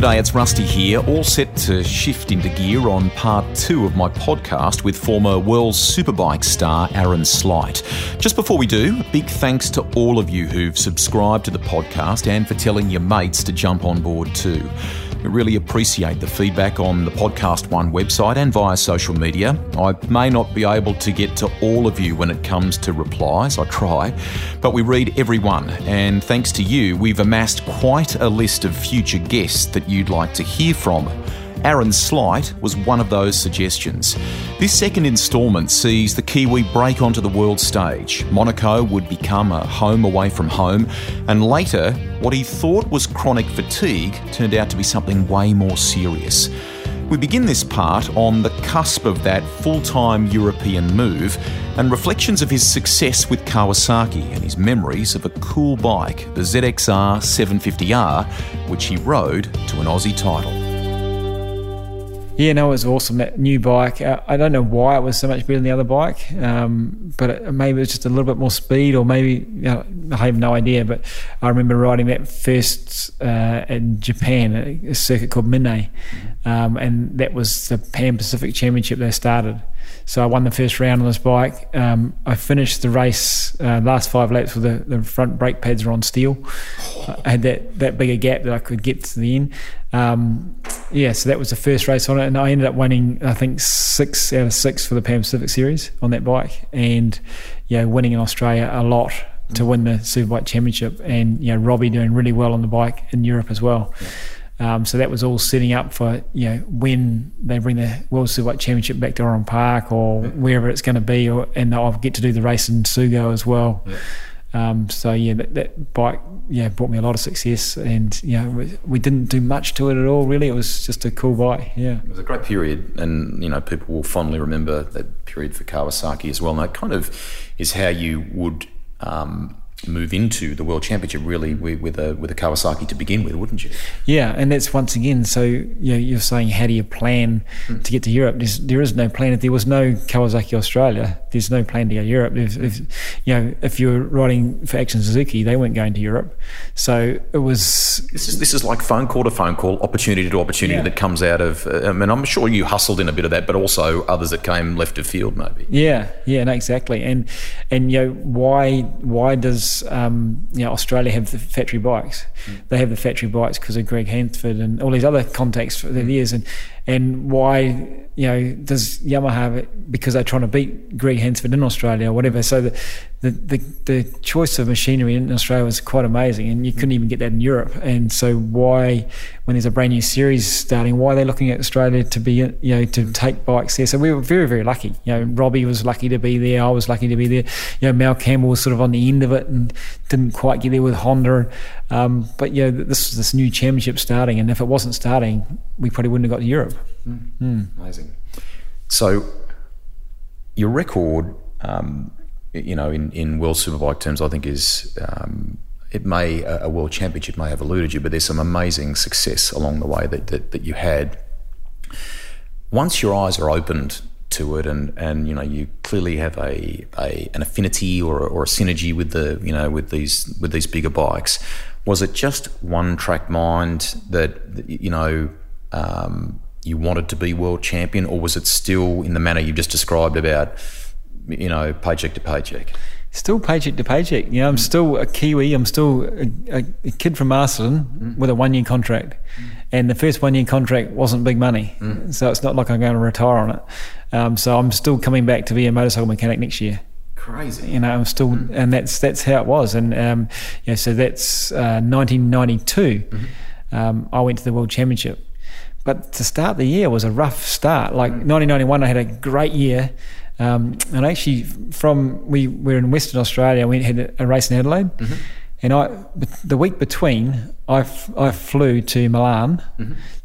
G'day, it's Rusty here, all set to shift into gear on part two of my podcast with former World Superbike star Aaron Slight. Just before we do, big thanks to all of you who've subscribed to the podcast and for telling your mates to jump on board too. We really appreciate the feedback on the Podcast One website and via social media. I may not be able to get to all of you when it comes to replies, I try, but we read everyone. and thanks to you, we've amassed quite a list of future guests that you'd like to hear from. Aaron Slight was one of those suggestions. This second instalment sees the Kiwi break onto the world stage. Monaco would become a home away from home, and later, what he thought was chronic fatigue turned out to be something way more serious. We begin this part on the cusp of that full time European move and reflections of his success with Kawasaki and his memories of a cool bike, the ZXR 750R, which he rode to an Aussie title. Yeah, no, it was awesome. That new bike. Uh, I don't know why it was so much better than the other bike, um, but it, maybe it was just a little bit more speed, or maybe you know, I have no idea. But I remember riding that first uh, in Japan, a circuit called Mine, um, and that was the Pan Pacific Championship they started. So I won the first round on this bike. Um, I finished the race uh, last five laps with the, the front brake pads were on steel. I had that that bigger gap that I could get to the end. Um, yeah, so that was the first race on it, and I ended up winning I think six out of six for the Pan Pacific Series on that bike, and yeah, winning in Australia a lot to win the Superbike Championship, and know Robbie doing really well on the bike in Europe as well. Um, so that was all setting up for you know when they bring the World Superbike Championship back to Oran Park or wherever it's going to be, or, and I'll get to do the race in Sugo as well. Um, so yeah, that, that bike yeah brought me a lot of success, and you know we, we didn't do much to it at all. Really, it was just a cool bike. Yeah. It was a great period, and you know people will fondly remember that period for Kawasaki as well. And that kind of is how you would um, move into the World Championship, really, with, with a with a Kawasaki to begin with, wouldn't you? Yeah, and that's once again. So you know, you're saying, how do you plan hmm. to get to Europe? There's, there is no plan. If there was no Kawasaki Australia, there's no plan to go to Europe. If, if you know, if you're riding for Action Suzuki, they weren't going to Europe. So it was. This is this is like phone call to phone call, opportunity to opportunity Yeah. that comes out of. uh, I mean, I'm sure you hustled in a bit of that, but also others that came left of field, maybe. Yeah, yeah, no, exactly. And and you know why why does um, you know Australia have the factory bikes? They have the factory bikes because of Greg Hansford and all these other contacts for the years. And and why you know does Yamaha have it? because they're trying to beat Greg Hansford in Australia or whatever? So the the, the the choice of machinery in Australia was quite amazing, and you couldn't even get that in Europe. And so why when there's a brand new series starting, why are they looking at Australia to be you know to take bikes there? So we were very very lucky. You know, Robbie was lucky to be there. I was lucky to be there. You know, Mal Campbell was sort of on the end of it and didn't quite get there with Honda. Um, but you know, this is this new championship starting, and if it wasn't starting, we probably wouldn't have got to Europe. Amazing. So, your record, um, you know, in, in World Superbike terms, I think is um, it may a World Championship may have eluded you, but there's some amazing success along the way that that, that you had. Once your eyes are opened to it, and, and you know you clearly have a, a an affinity or, or a synergy with the you know with these with these bigger bikes. Was it just one track mind that that, you know um, you wanted to be world champion, or was it still in the manner you just described about you know paycheck to paycheck? Still paycheck to paycheck. You know, I'm still a Kiwi. I'm still a, a, kid from Masterton with a one year contract. And the first one year contract wasn't big money. So it's not like I'm going to retire on it. Um, so I'm still coming back to be a motorcycle mechanic next year. Crazy. You know, I'm still, and that's that's how it was. And um, yeah, so that's uh, 1992. Um, I went to the World Championship, but to start the year was a rough start. Like 1991, I had a great year, um, and actually from we were in Western Australia. We had a, race in Adelaide, and I the week between I, f- I flew to Milan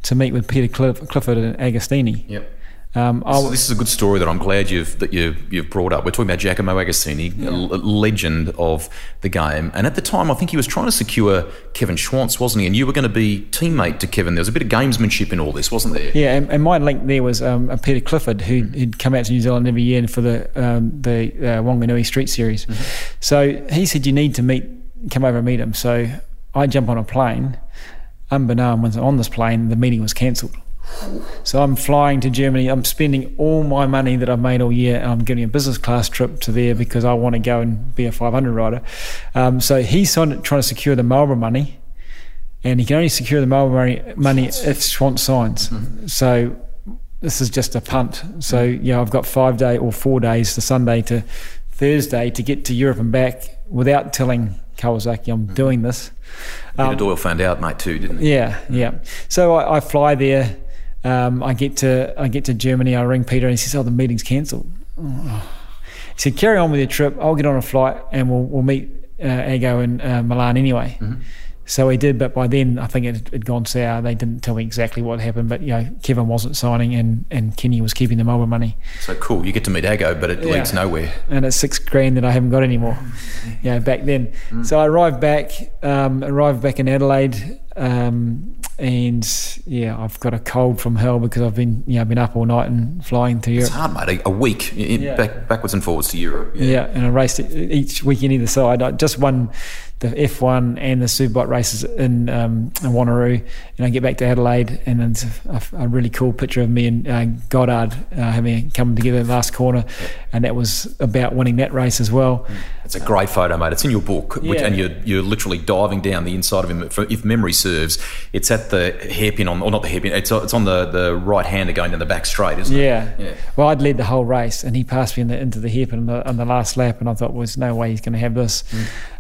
to meet with Peter Cliff, Clifford and Agostini. Yep. Um, So this is a good story that I'm glad you've that you you've brought up. We're talking about Giacomo Agostini, a l- a legend of the game, and at the time, I think he was trying to secure Kevin Schwantz, wasn't he? And you were going to be teammate to Kevin. There was a bit of gamesmanship in all this, wasn't there? Yeah, and, and my link there was um, Peter Clifford, who, who'd come out to New Zealand every year for the um, the uh, Wanganui Street Series. So he said you need to meet, come over and meet him. So I jump on a plane. Unbeknown, was on this plane, the meeting was cancelled. So I'm flying to Germany. I'm spending all my money that I've made all year, and I'm getting a business class trip to there because I want to go and be a 500 rider. Um, so he's trying to secure the Marlboro money, and he can only secure the Marlboro money, money if Schwantz signs. Mm-hmm. So this is just a punt. So yeah, I've got five day or four days, the Sunday to Thursday, to get to Europe and back without telling Kawasaki I'm mm-hmm. doing this. Peter um, Doyle found out, mate, too, didn't he? Yeah, yeah. So I, I fly there. Um, I get to I get to Germany. I ring Peter and he says, "Oh, the meeting's cancelled." Oh. He said, "Carry on with your trip. I'll get on a flight and we'll we'll meet uh, Ago in uh, Milan anyway." So he did, but by then I think it had gone sour. They didn't tell me exactly what happened, but you know Kevin wasn't signing and, and Kenny was keeping the Marlboro money, So cool. You get to meet Ago, but it Yeah. leads nowhere. and it's six grand that I haven't got anymore. Yeah, back then. So I arrived back, um, arrived back in Adelaide, um, and yeah, I've got a cold from hell because I've been you know been up all night and flying to Europe. It's hard, mate. A, a week in, Yeah. back, backwards and forwards to Europe. Yeah, and I raced e- each weekend either side. I just won the F1 and the Superbike races in, um, in Wanneroo, and I get back to Adelaide, and it's a, a really cool picture of me and uh, Goddard uh, having come together in the last corner, and that was about winning that race as well. It's a great photo, mate. It's in your book, which, Yeah. and you're, you're literally diving down the inside of him. If- memory serves, it's at the hairpin on, or not the hairpin, it's, it's on the, the right hander going down the back straight, isn't it? Yeah. Yeah. Well, I'd led the whole race, and he passed me in the, into the hairpin on the, on the last lap, and I thought, well, there's no way he's going to have this.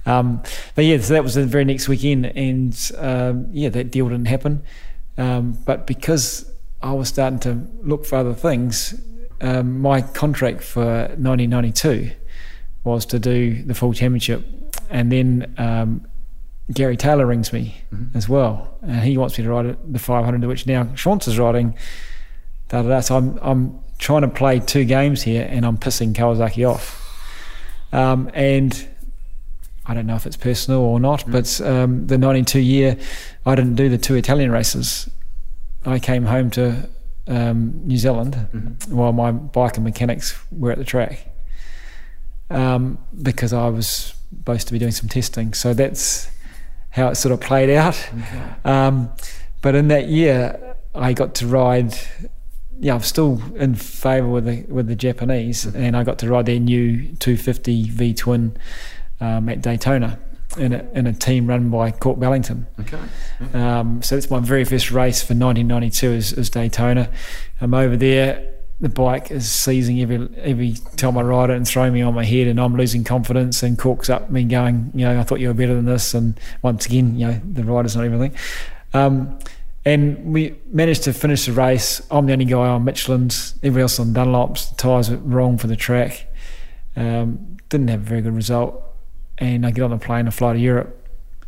Um, but yeah, so that was the very next weekend, and um, yeah, that deal didn't happen. Um, but because I was starting to look for other things, um, my contract for 1992 was to do the full championship, and then. Um, Gary Taylor rings me as well, and he wants me to ride the 500, which now Schwantz is riding da, da, da. So I'm, I'm trying to play two games here and I'm pissing Kawasaki off. Um, and I don't know if it's personal or not, but um, the 92 year, I didn't do the two Italian races. I came home to um, New Zealand while my bike and mechanics were at the track um, because I was supposed to be doing some testing. So that's how it sort of played out. Um, but in that year, I got to ride. Yeah, I'm still in favour with the with the Japanese, and I got to ride their new 250 V twin um, at Daytona in a, in a team run by Kork Ballington. Okay. Um, so that's my very first race for 1992 is, is Daytona. I'm over there. The bike is seizing every every time I ride it and throwing me on my head, and I'm losing confidence. And Kork's up me going, you know, I thought you were better than this. And once again, you know, the rider's not everything. Um, and we managed to finish the race. I'm the only guy on Michelin's. Everybody else on Dunlops. The tyres were wrong for the track. Um, didn't have a very good result. And I get on the plane and fly to Europe.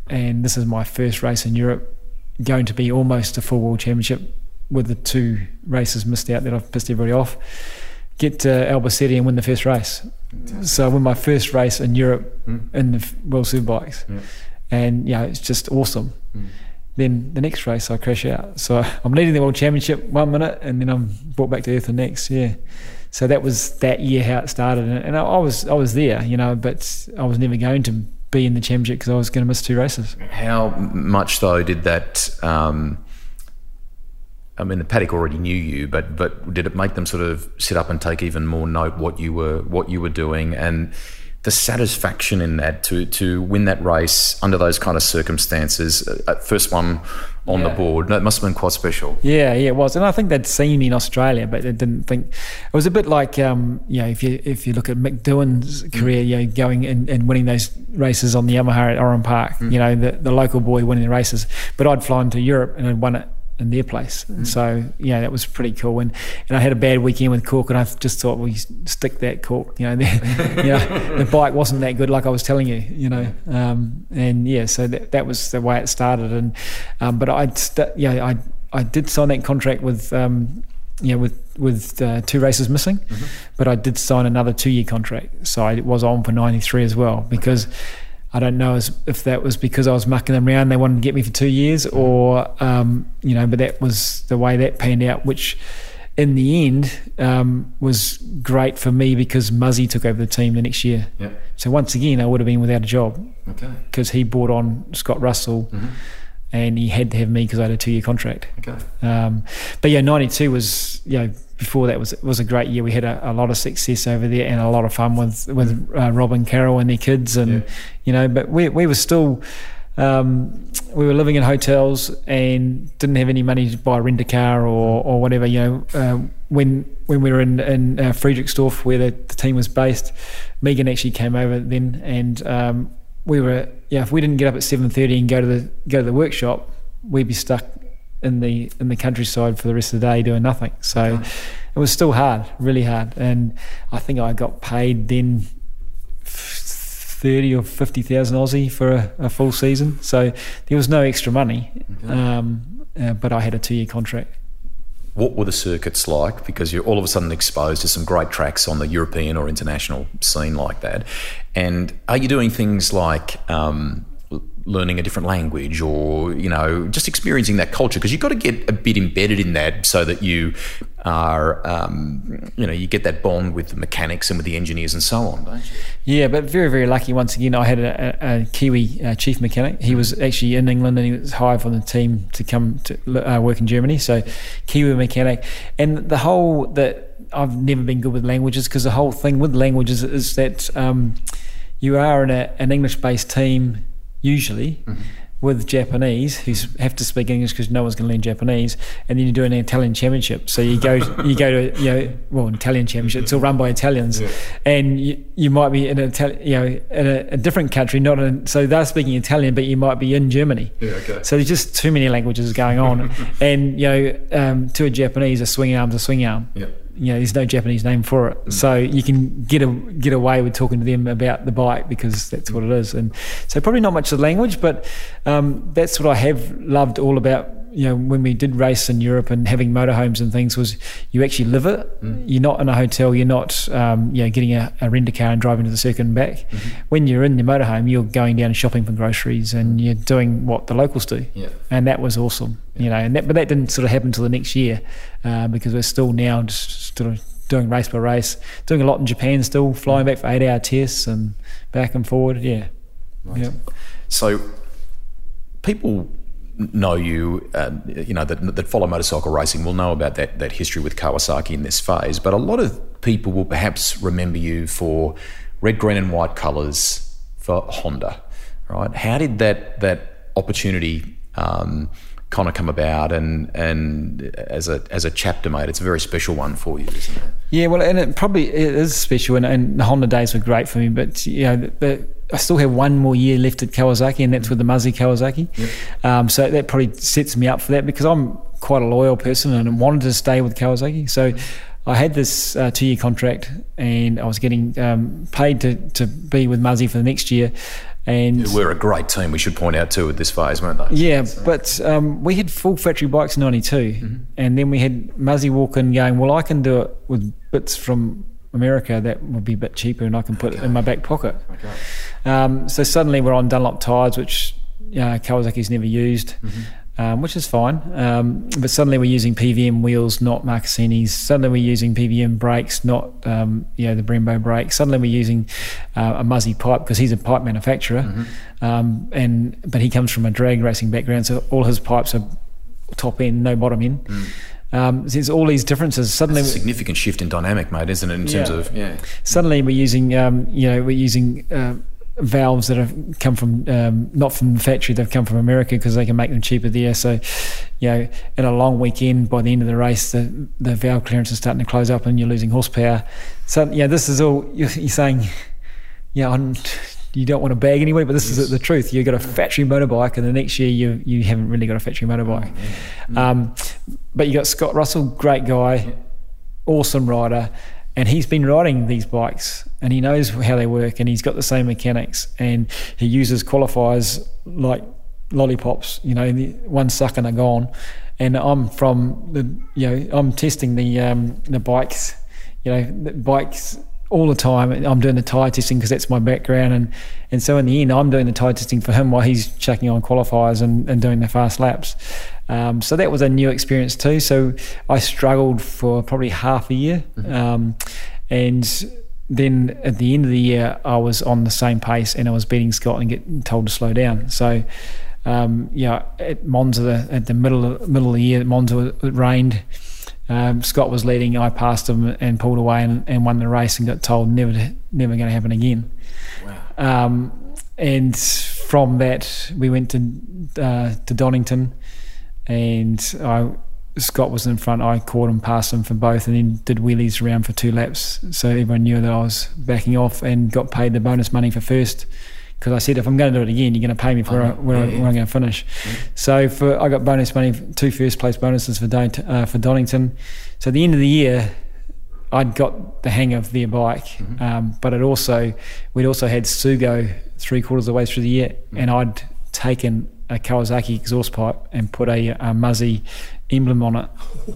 And this is my first race in Europe, going to be almost a full world championship with the two races missed out that I've pissed everybody off. Get to Albacete and win the first race. So I win my first race in Europe hmm. in the World Superbikes. Yeah. And yeah, it's just awesome. Hmm. Then the next race I crash out. So I'm leading the world championship one minute and then I'm brought back to earth the next. Yeah. So that was that year how it started, and, I, I was I was there, you know, but I was never going to be in the championship because I was going to miss two races. How much though did that? Um, I mean, the paddock already knew you, but but did it make them sort of sit up and take even more note what you were what you were doing and the satisfaction in that to to win that race under those kind of circumstances, uh, first one on the Yeah. board, that must have been quite special. Yeah, yeah, it was, and I think they'd seen me in Australia, but they didn't think it was a bit like um, you know if you if you look at Mick Doohan's career, you know, going and, and winning those races on the Yamaha at Oran Park, you know, the the local boy winning the races, but I'd flown to Europe and I'd won it in their place, and so yeah, that was pretty cool. And and I had a bad weekend with Kork, and I just thought we stick that Kork, you know, the, you know, the bike wasn't that good, like I was telling you, you know, um, and yeah, so that that was the way it started, and um, but I'd st- yeah, I I did sign that contract with um, you know with with uh, two races missing, Mm-hmm. but I did sign another two year contract, so I was on for ninety three as well because. I don't know if that was because I was mucking them around. They wanted to get me for two years, Mm-hmm. or um, you know, but that was the way that panned out. Which, in the end, um, was great for me because Muzzy took over the team the next year. Yeah. So once again, I would have been without a job Okay. because he brought on Scott Russell, Mm-hmm. and he had to have me because I had a two year contract. Okay. Um, but yeah, '92 was you know before that was was a great year. We had a, a lot of success over there and a lot of fun with with uh, Rob and Carol and their kids, and Yeah. you know. But we we were still. Um, we were living in hotels and didn't have any money to buy a rent a car or, or whatever. You know, uh, when when we were in in uh, Friedrichsdorf, where the, the team was based, Megan actually came over then, and um, we were yeah. If we didn't get up at seven thirty and go to the go to the workshop, we'd be stuck in the in the countryside for the rest of the day doing nothing. So it was still hard, really hard. And I think I got paid then thirty or fifty thousand Aussie for a, a full season. So there was no extra money, um, uh, but I had a two year contract. What were the circuits like? Because you're all of a sudden exposed to some great tracks on the European or international scene like that. And are you doing things like um, l- learning a different language or, you know, just experiencing that culture? Because you've got to get a bit embedded in that so that you are, um, you know, you get that bond with the mechanics and with the engineers and so on, don't you? Yeah, but very, very lucky. Once again, I had a, a, a Kiwi uh, chief mechanic. He was actually in England and he was hired from the team to come to uh, work in Germany. So, Kiwi mechanic, and the whole that I've never been good with languages because the whole thing with languages is that um, you are in a, an English-based team usually. With Japanese, who have to speak English because no one's going to learn Japanese, and then you do an Italian championship. So you go, you go to, you know, well, an Italian championship. It's all run by Italians, and you, you might be in a, Itali- you know, in a, a different country, not in. So they're speaking Italian, but you might be in Germany. Yeah, okay. So there's just too many languages going on, and you know, um, to a Japanese, a swing arm's a swing arm. Yeah. You know, there's no Japanese name for it, so you can get a, get away with talking to them about the bike because that's what it is. And so probably not much of the language, but um, that's what I have loved all about. You know, when we did race in Europe and having motorhomes and things, was you actually live it. Mm. Mm. You're not in a hotel. You're not, um, you know, getting a, a rent a car and driving to the circuit and back. Mm-hmm. When you're in the motorhome, you're going down and shopping for groceries and mm. you're doing what the locals do Yeah. and that was awesome. You know, and that, but that didn't sort of happen until the next year uh, because we're still now just sort of doing race by race, doing a lot in Japan still, flying back for eight hour tests and back and forward. Yeah, yeah. So people know you, uh, you know, that, that follow motorcycle racing will know about that, that history with Kawasaki in this phase. But a lot of people will perhaps remember you for red, green, and white colours for Honda, right? How did that that opportunity um, kind of come about? And and as a as a chapter mate, it's a very special one for you, isn't it? Yeah, well, and it probably it is special, and, and the Honda days were great for me. But you know, the, the, I still have one more year left at Kawasaki, and that's with the Muzzy Kawasaki. Um, so that probably sets me up for that because I'm quite a loyal person and wanted to stay with Kawasaki. So I had this uh, two-year contract, and I was getting um, paid to to be with Muzzy for the next year. And We're a great team. We should point out too at this phase, weren't they? yeah, but um, we had full factory bikes in '92, and then we had Muzzy walk in going, "Well, I can do it with bits from America that would be a bit cheaper, and I can put it in my back pocket." Okay. Um, so suddenly we're on Dunlop tyres, which uh, Kawasaki's never used, um, which is fine. Um, but suddenly we're using PVM wheels, not Marchesini's. Suddenly we're using PVM brakes, not um, you know the Brembo brakes. Suddenly we're using uh, a Muzzy pipe because he's a pipe manufacturer, um, and but he comes from a drag racing background, so all his pipes are top end, no bottom end. Um, there's all these differences. Suddenly, It's a significant shift in dynamic, mate, isn't it? In terms Yeah. of yeah. suddenly we're using um, you know we're using uh, valves that have come from um, not from the factory they've come from America because they can make them cheaper there so you know in a long weekend by the end of the race the, the valve clearance is starting to close up and you're losing horsepower so yeah this is all you're, you're saying yeah I'm, you don't want to bag anybody but this is the truth you've got a factory motorbike and the next year you you haven't really got a factory motorbike um, but you got Scott Russell great guy awesome rider and he's been riding these bikes and he knows how they work and he's got the same mechanics and he uses qualifiers like lollipops. You know, the- one suck and they're gone. And I'm from the, you know, I'm testing the um, the bikes, you know, the bikes all the time. I'm doing the tire testing because that's my background, and and so in the end, I'm doing the tire testing for him while he's checking on qualifiers and, and doing the fast laps. Um, so that was a new experience too. So I struggled for probably half a year, um, and then at the end of the year, I was on the same pace and I was beating Scott and getting told to slow down. So, um, yeah, at Monza, the, at the middle of, middle of the year, Monza, it rained. Um, Scott was leading. I passed him and pulled away and, and won the race and got told never, to, never going to happen again. Um, and from that, we went to uh, to Donington, and I Scott was in front. I caught him, passed him for both, and then did wheelies around for two laps. So everyone knew that I was backing off and got paid the bonus money for first. Because I said, if I'm going to do it again, you're going to pay me for Oh, where, yeah, I- yeah. where I'm going to finish. So for I got bonus money, two first place bonuses for Don, uh, for Donington. So at the end of the year, I'd got the hang of their bike, Mm-hmm. um, but it also we'd also had Sugo three quarters of the way through the year, Mm-hmm. and I'd taken a Kawasaki exhaust pipe and put a, a Muzzy emblem on it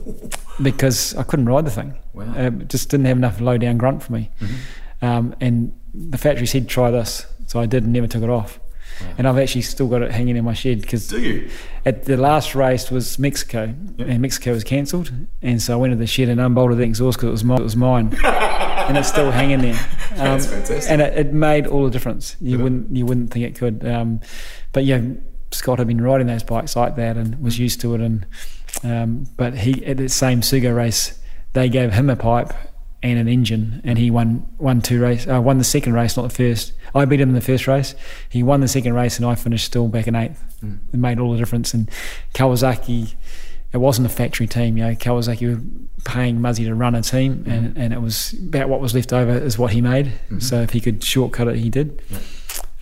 because I couldn't ride the thing. Wow. Mm-hmm. Uh, it just didn't have enough low down grunt for me. Um, and the factory said try this, so I did and never took it off. And I've actually still got it hanging in my shed because Do you? at the last race was Mexico, and Mexico was cancelled, and so I went to the shed and unbolted the exhaust because it was mine. It was mine, and it's still hanging there. Um, That's fantastic. And it, it made all the difference. You wouldn't you wouldn't think it could, um, but yeah, Scott had been riding those bikes like that and was used to it, and um, but he at the same Sugo race, they gave him a pipe and an engine, and he won won two race, uh, won the second race, not the first. I beat him in the first race. He won the second race, and I finished still back in eighth. Hmm. It made all the difference. And Kawasaki, it wasn't a factory team. You know, Kawasaki were paying Muzzy to run a team, hmm. and, and it was about what was left over is what he made. Hmm. So if he could shortcut it, he did.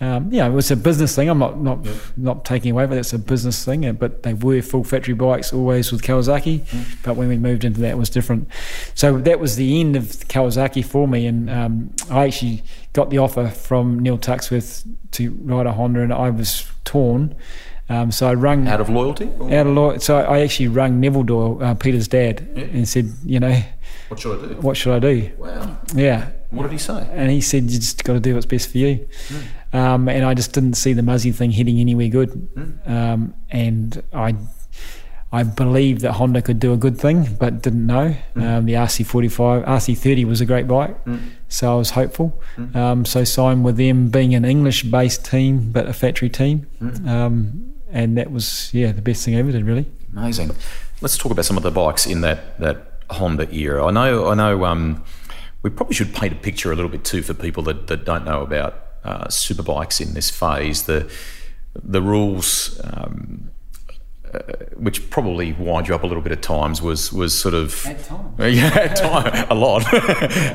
Um, yeah, it was a business thing. I'm not not not taking away, but it's a business thing. uh, But they were full factory bikes always with Kawasaki. But when we moved into that, it was different. So that was the end of Kawasaki for me. And um, I actually got the offer from Neil Tuxworth to ride a Honda, and I was torn. Um, so I rung Out of loyalty? Or out of law. So I actually rung Neville Doyle, uh, Peter's dad, and said, you know, What should I do? what should I do? Wow. Yeah, What did he say? and he said you just got to do what's best for you. Um, and I just didn't see the Muzzy thing heading anywhere good. Um, and I, I believed that Honda could do a good thing, but didn't know. Um, the RC45, RC30 was a great bike, so I was hopeful. Um, so signed with them, being an English-based team but a factory team, um, and that was yeah the best thing I ever did really. Amazing. Let's talk about some of the bikes in that that Honda era. I know. I know. Um, we probably should paint a picture a little bit too for people that, that don't know about uh, superbikes in this phase. The the rules. Um, uh, which probably wind you up a little bit at times was was sort of At times. yeah at time a lot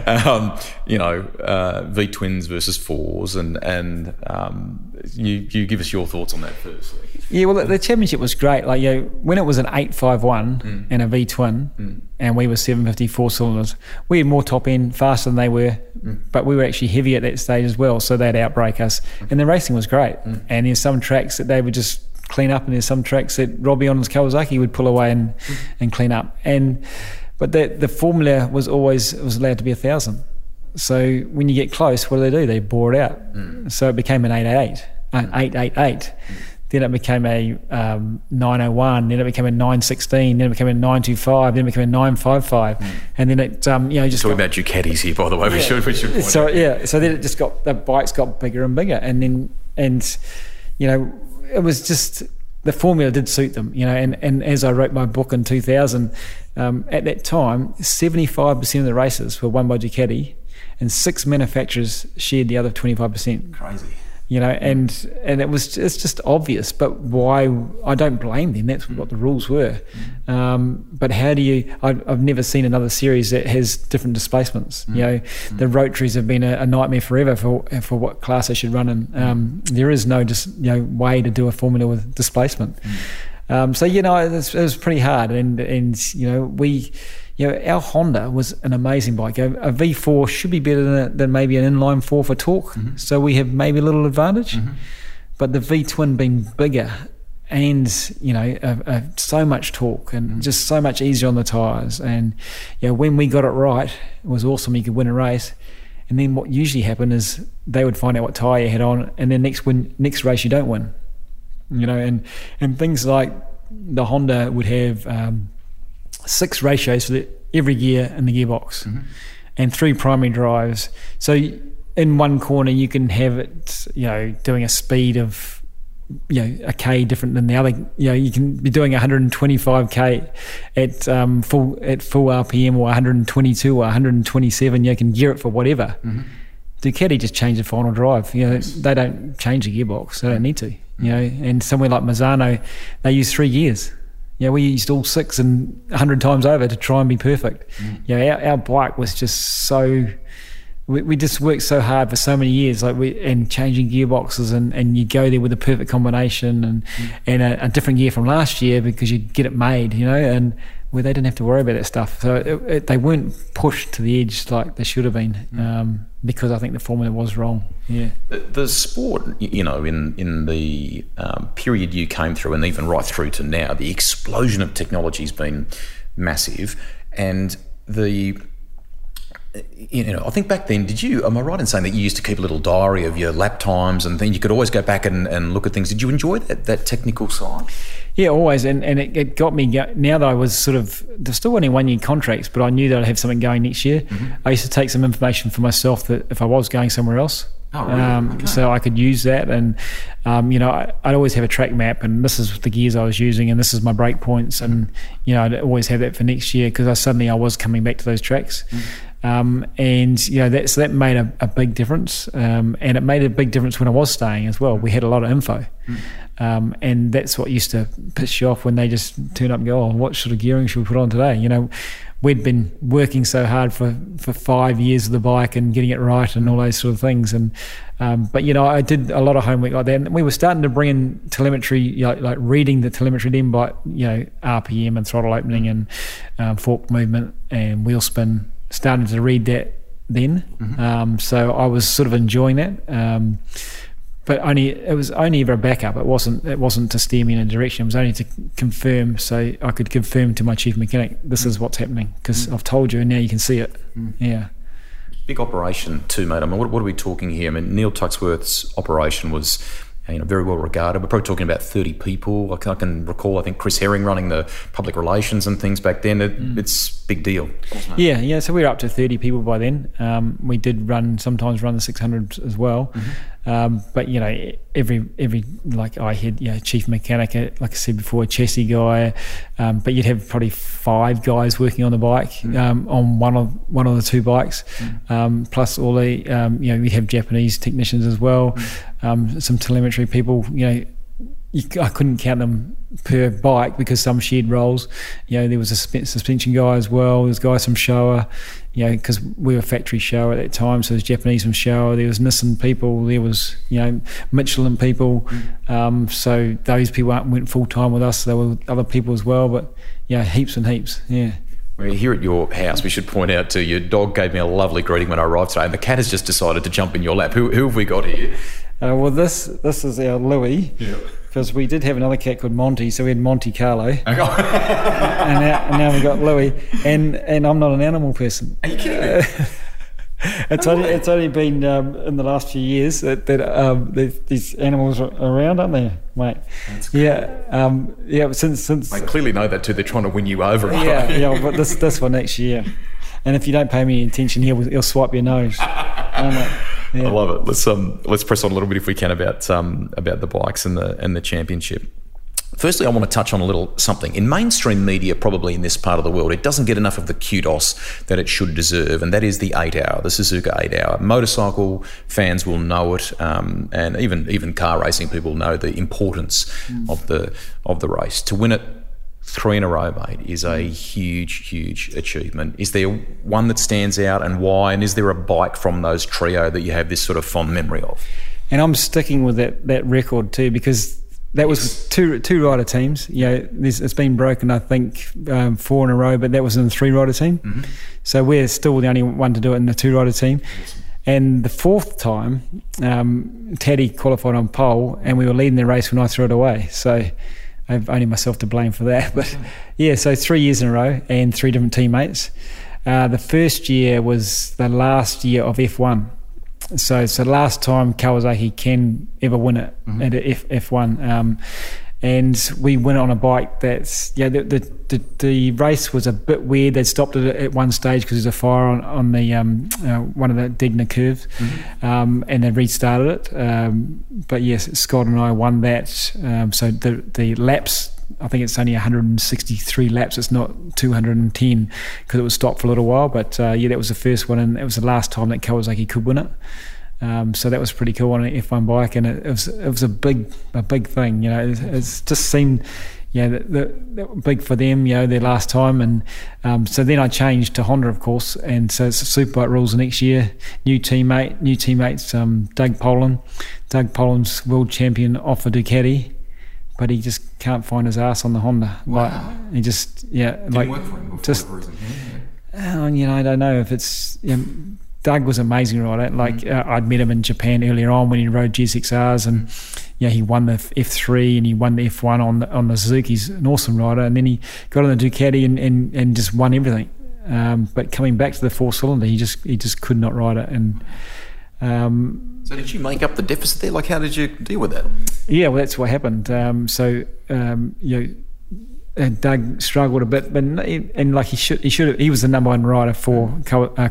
um, you know uh, V twins versus fours and and um, you you give us your thoughts on that firstly Yeah, well, the, championship was great. Like, you know, when it was an 851 mm. and a V twin, mm. and we were 750 four cylinders, we had more top end, faster than they were, mm. but we were actually heavy at that stage as well, so they'd outbreak us. And the racing was great. And there's some tracks that they would just clean up, and there's some tracks that Robbie on his Kawasaki would pull away and, and clean up. And but the the formula was always it was allowed to be a thousand. So when you get close, what do they do? They bore it out. So it became an 888, an 888. Then it became a um, 901. Then it became a 916. Then it became a 925. Then it became a 955. And then it, um, you know, just talking got, about Ducatis here by the way we should we should so yeah. So then it just got the bikes got bigger and bigger, and then and you know it was just the formula did suit them, you know. And and as I wrote my book in 2000, um, at that time, 75% of the races were won by Ducati, and six manufacturers shared the other 25% crazy you know, and and it was it's just obvious. But why? I don't blame them. That's what the rules were. Um, but how do you? I've, I've never seen another series that has different displacements. You know, the rotaries have been a, a nightmare forever for for what class they should run in. Um, there is no just you know way to do a formula with displacement. Um, so you know, it was, it was pretty hard, and and you know we. You know, our Honda was an amazing bike. A, a V4 should be better than, a, than maybe an inline four for torque, so we have maybe a little advantage. But the V twin being bigger and you know uh, uh, so much torque and just so much easier on the tires and you know when we got it right it was awesome. You could win a race. And then what usually happened is they would find out what tire you had on and then next win next race you don't win you know. And and things like the Honda would have um, six ratios for the, every gear in the gearbox mm-hmm. and three primary drives so in one corner you can have it you know doing a speed of you know a k different than the other. You know, you can be doing 125k at um, full at full RPM or 122 or 127. You can gear it for whatever. Mm-hmm. Ducati just change the final drive. You know, yes. they don't change the gearbox. They don't need to. You know, and somewhere like Misano, they use three gears. Yeah, you know, we used all six and 100 times over to try and be perfect. Mm. Yeah, you know, our, our bike was just so we, we just worked so hard for so many years, like we and changing gearboxes, and, and you go there with a perfect combination and mm. and a, a, different gear from last year because you get it made, you know, and where they didn't have to worry about that stuff. So it, it, they weren't pushed to the edge like they should have been mm. um, because I think the formula was wrong. Yeah, the, the sport, you know, in in the um, period you came through, and even right through to now, the explosion of technology has been massive, and the you know, I think back then, did you, am I right in saying that you used to keep a little diary of your lap times and then You could always go back and, and look at things. Did you enjoy that, that technical side? Yeah, always. And, and it, it got me, now that I was sort of, there's still only one year contracts, but I knew that I'd have something going next year. Mm-hmm. I used to take some information for myself that if I was going somewhere else, Oh, really? um, okay. So I could use that, and um, you know, I, would always have a track map, and this is the gears I was using, and this is my brake points, and you know, I'd always have that for next year because I suddenly I was coming back to those tracks. Mm. Um, and you know that so that made a, a big difference, um, and it made a big difference when I was staying as well. We had a lot of info, mm. Um, and that's what used to piss you off when they just turn up and go, "Oh, what sort of gearing should we put on today?" You know, we'd been working so hard for, for five years of the bike and getting it right and all those sort of things. And um, but you know, I did a lot of homework like that. And we were starting to bring in telemetry, you know, like reading the telemetry then by you know RPM and throttle opening and um, fork movement and wheel spin started to read that then. Mm-hmm. Um, so I was sort of enjoying that. But only it was only ever a backup. It wasn't it wasn't to steer me in a direction. It was only to confirm, so I could confirm to my chief mechanic, this mm. is what's happening because mm. I've told you, and now you can see it. Mm. Yeah. Big operation too, mate. I mean, what, what, are we talking here? I mean, Neil Tuxworth's operation was you know, very well regarded. We're probably talking about 30 people. I can, I can, recall, I think, Chris Herring running the public relations and things back then. It, mm. It's big deal. Yeah, yeah. So we were up to 30 people by then. Um, we did run, sometimes run the 600 as well. Mm-hmm. Um, but you know, every every like I had, you know, chief mechanic, uh, like I said before, a chassis guy. Um, but you'd have probably five guys working on the bike mm. um, on one of one of the two bikes, mm. Um, plus all the um, you know we have Japanese technicians as well, mm. Um, some telemetry people. You know, you, I couldn't count them per bike because some shared roles. You know, there was a suspension guy as well. There's guys from Showa, you know, because we were factory Showa at that time. So there's Japanese from Showa. There was Nissin people. There was you know Michelin people. Mm. Um, so those people went full time with us. There were other people as well, but yeah, heaps and heaps. Yeah. We're here at your house. We should point out to you, your dog gave me a lovely greeting when I arrived today, and the cat has just decided to jump in your lap. Who, who have we got here? Uh, well, this this is our Louis. Yeah because we did have another cat called Monty, so we had Monte Carlo, and, now, and now we got Louis, and and I'm not an animal person. Are you kidding me? it's only it's only been um, in the last few years that, that um, these animals are around, aren't they, mate? Yeah, um, yeah. Since since they clearly know that too. They're trying to win you over. Yeah, yeah. But this this one next year, and if you don't pay me attention, he'll he'll swipe your nose. Yeah. I love it. Let's um let's press on a little bit if we can about um about the bikes and the and the championship. Firstly, I want to touch on a little something. In mainstream media, probably in this part of the world, it doesn't get enough of the kudos that it should deserve, and that is the eight hour, the Suzuka eight hour. Motorcycle fans will know it, um, and even even car racing people know the importance mm. of the of the race. To win it three in a row, mate, is a huge, huge achievement. Is there one that stands out and why? And is there a bike from those trio that you have this sort of fond memory of? And I'm sticking with that, that record too because that was two two rider teams. You know, it's been broken, I think, um, four in a row, but that was in a three rider team. Mm-hmm. So we're still the only one to do it in the two rider team. And the fourth time, um, Taddy qualified on pole, and we were leading the race when I threw it away. So I've only myself to blame for that. But yeah, so three years in a row and three different teammates. Uh, the first year was the last year of F1. So it's the last time Kawasaki can ever win it mm-hmm. at F, F1. Um, and we went on a bike that's yeah the the, the, the race was a bit weird they stopped it at one stage because there's a fire on, on the um, uh, one of the Degner curves mm-hmm. um, and they restarted it um, but yes Scott and I won that um, so the the laps I think it's only 163 laps. It's not 210 because it was stopped for a little while. But uh, yeah, that was the first one, and it was the last time that Kawasaki could win it. Um, so that was pretty cool on an F1 bike, and it, it, was it was a big a big thing. You know, it, it just seemed yeah the, the big for them. You know, their last time, and um, so then I changed to Honda, of course, and so it's Superbike rules the next year. New teammate, new teammates, um, Doug Polen. Doug Polen's world champion off a Ducati, but he just can't find his ass on the Honda. Wow. Like, he just yeah Didn't like just. Uh, you know, I don't know if it's. You know, Doug was amazing rider. Like mm. uh, I'd met him in Japan earlier on when he rode GSX-Rs, and yeah, he won the F3 and he won the F1 on the, on the Suzuki's an awesome rider. And then he got on the Ducati and, and, and just won everything. Um, but coming back to the four cylinder, he just he just could not ride it. And um, so, did you make up the deficit there? Like, how did you deal with that? Yeah, well, that's what happened. Um, so, um, you know and Doug struggled a bit, but and like he should, he should have, he was the number one rider for uh,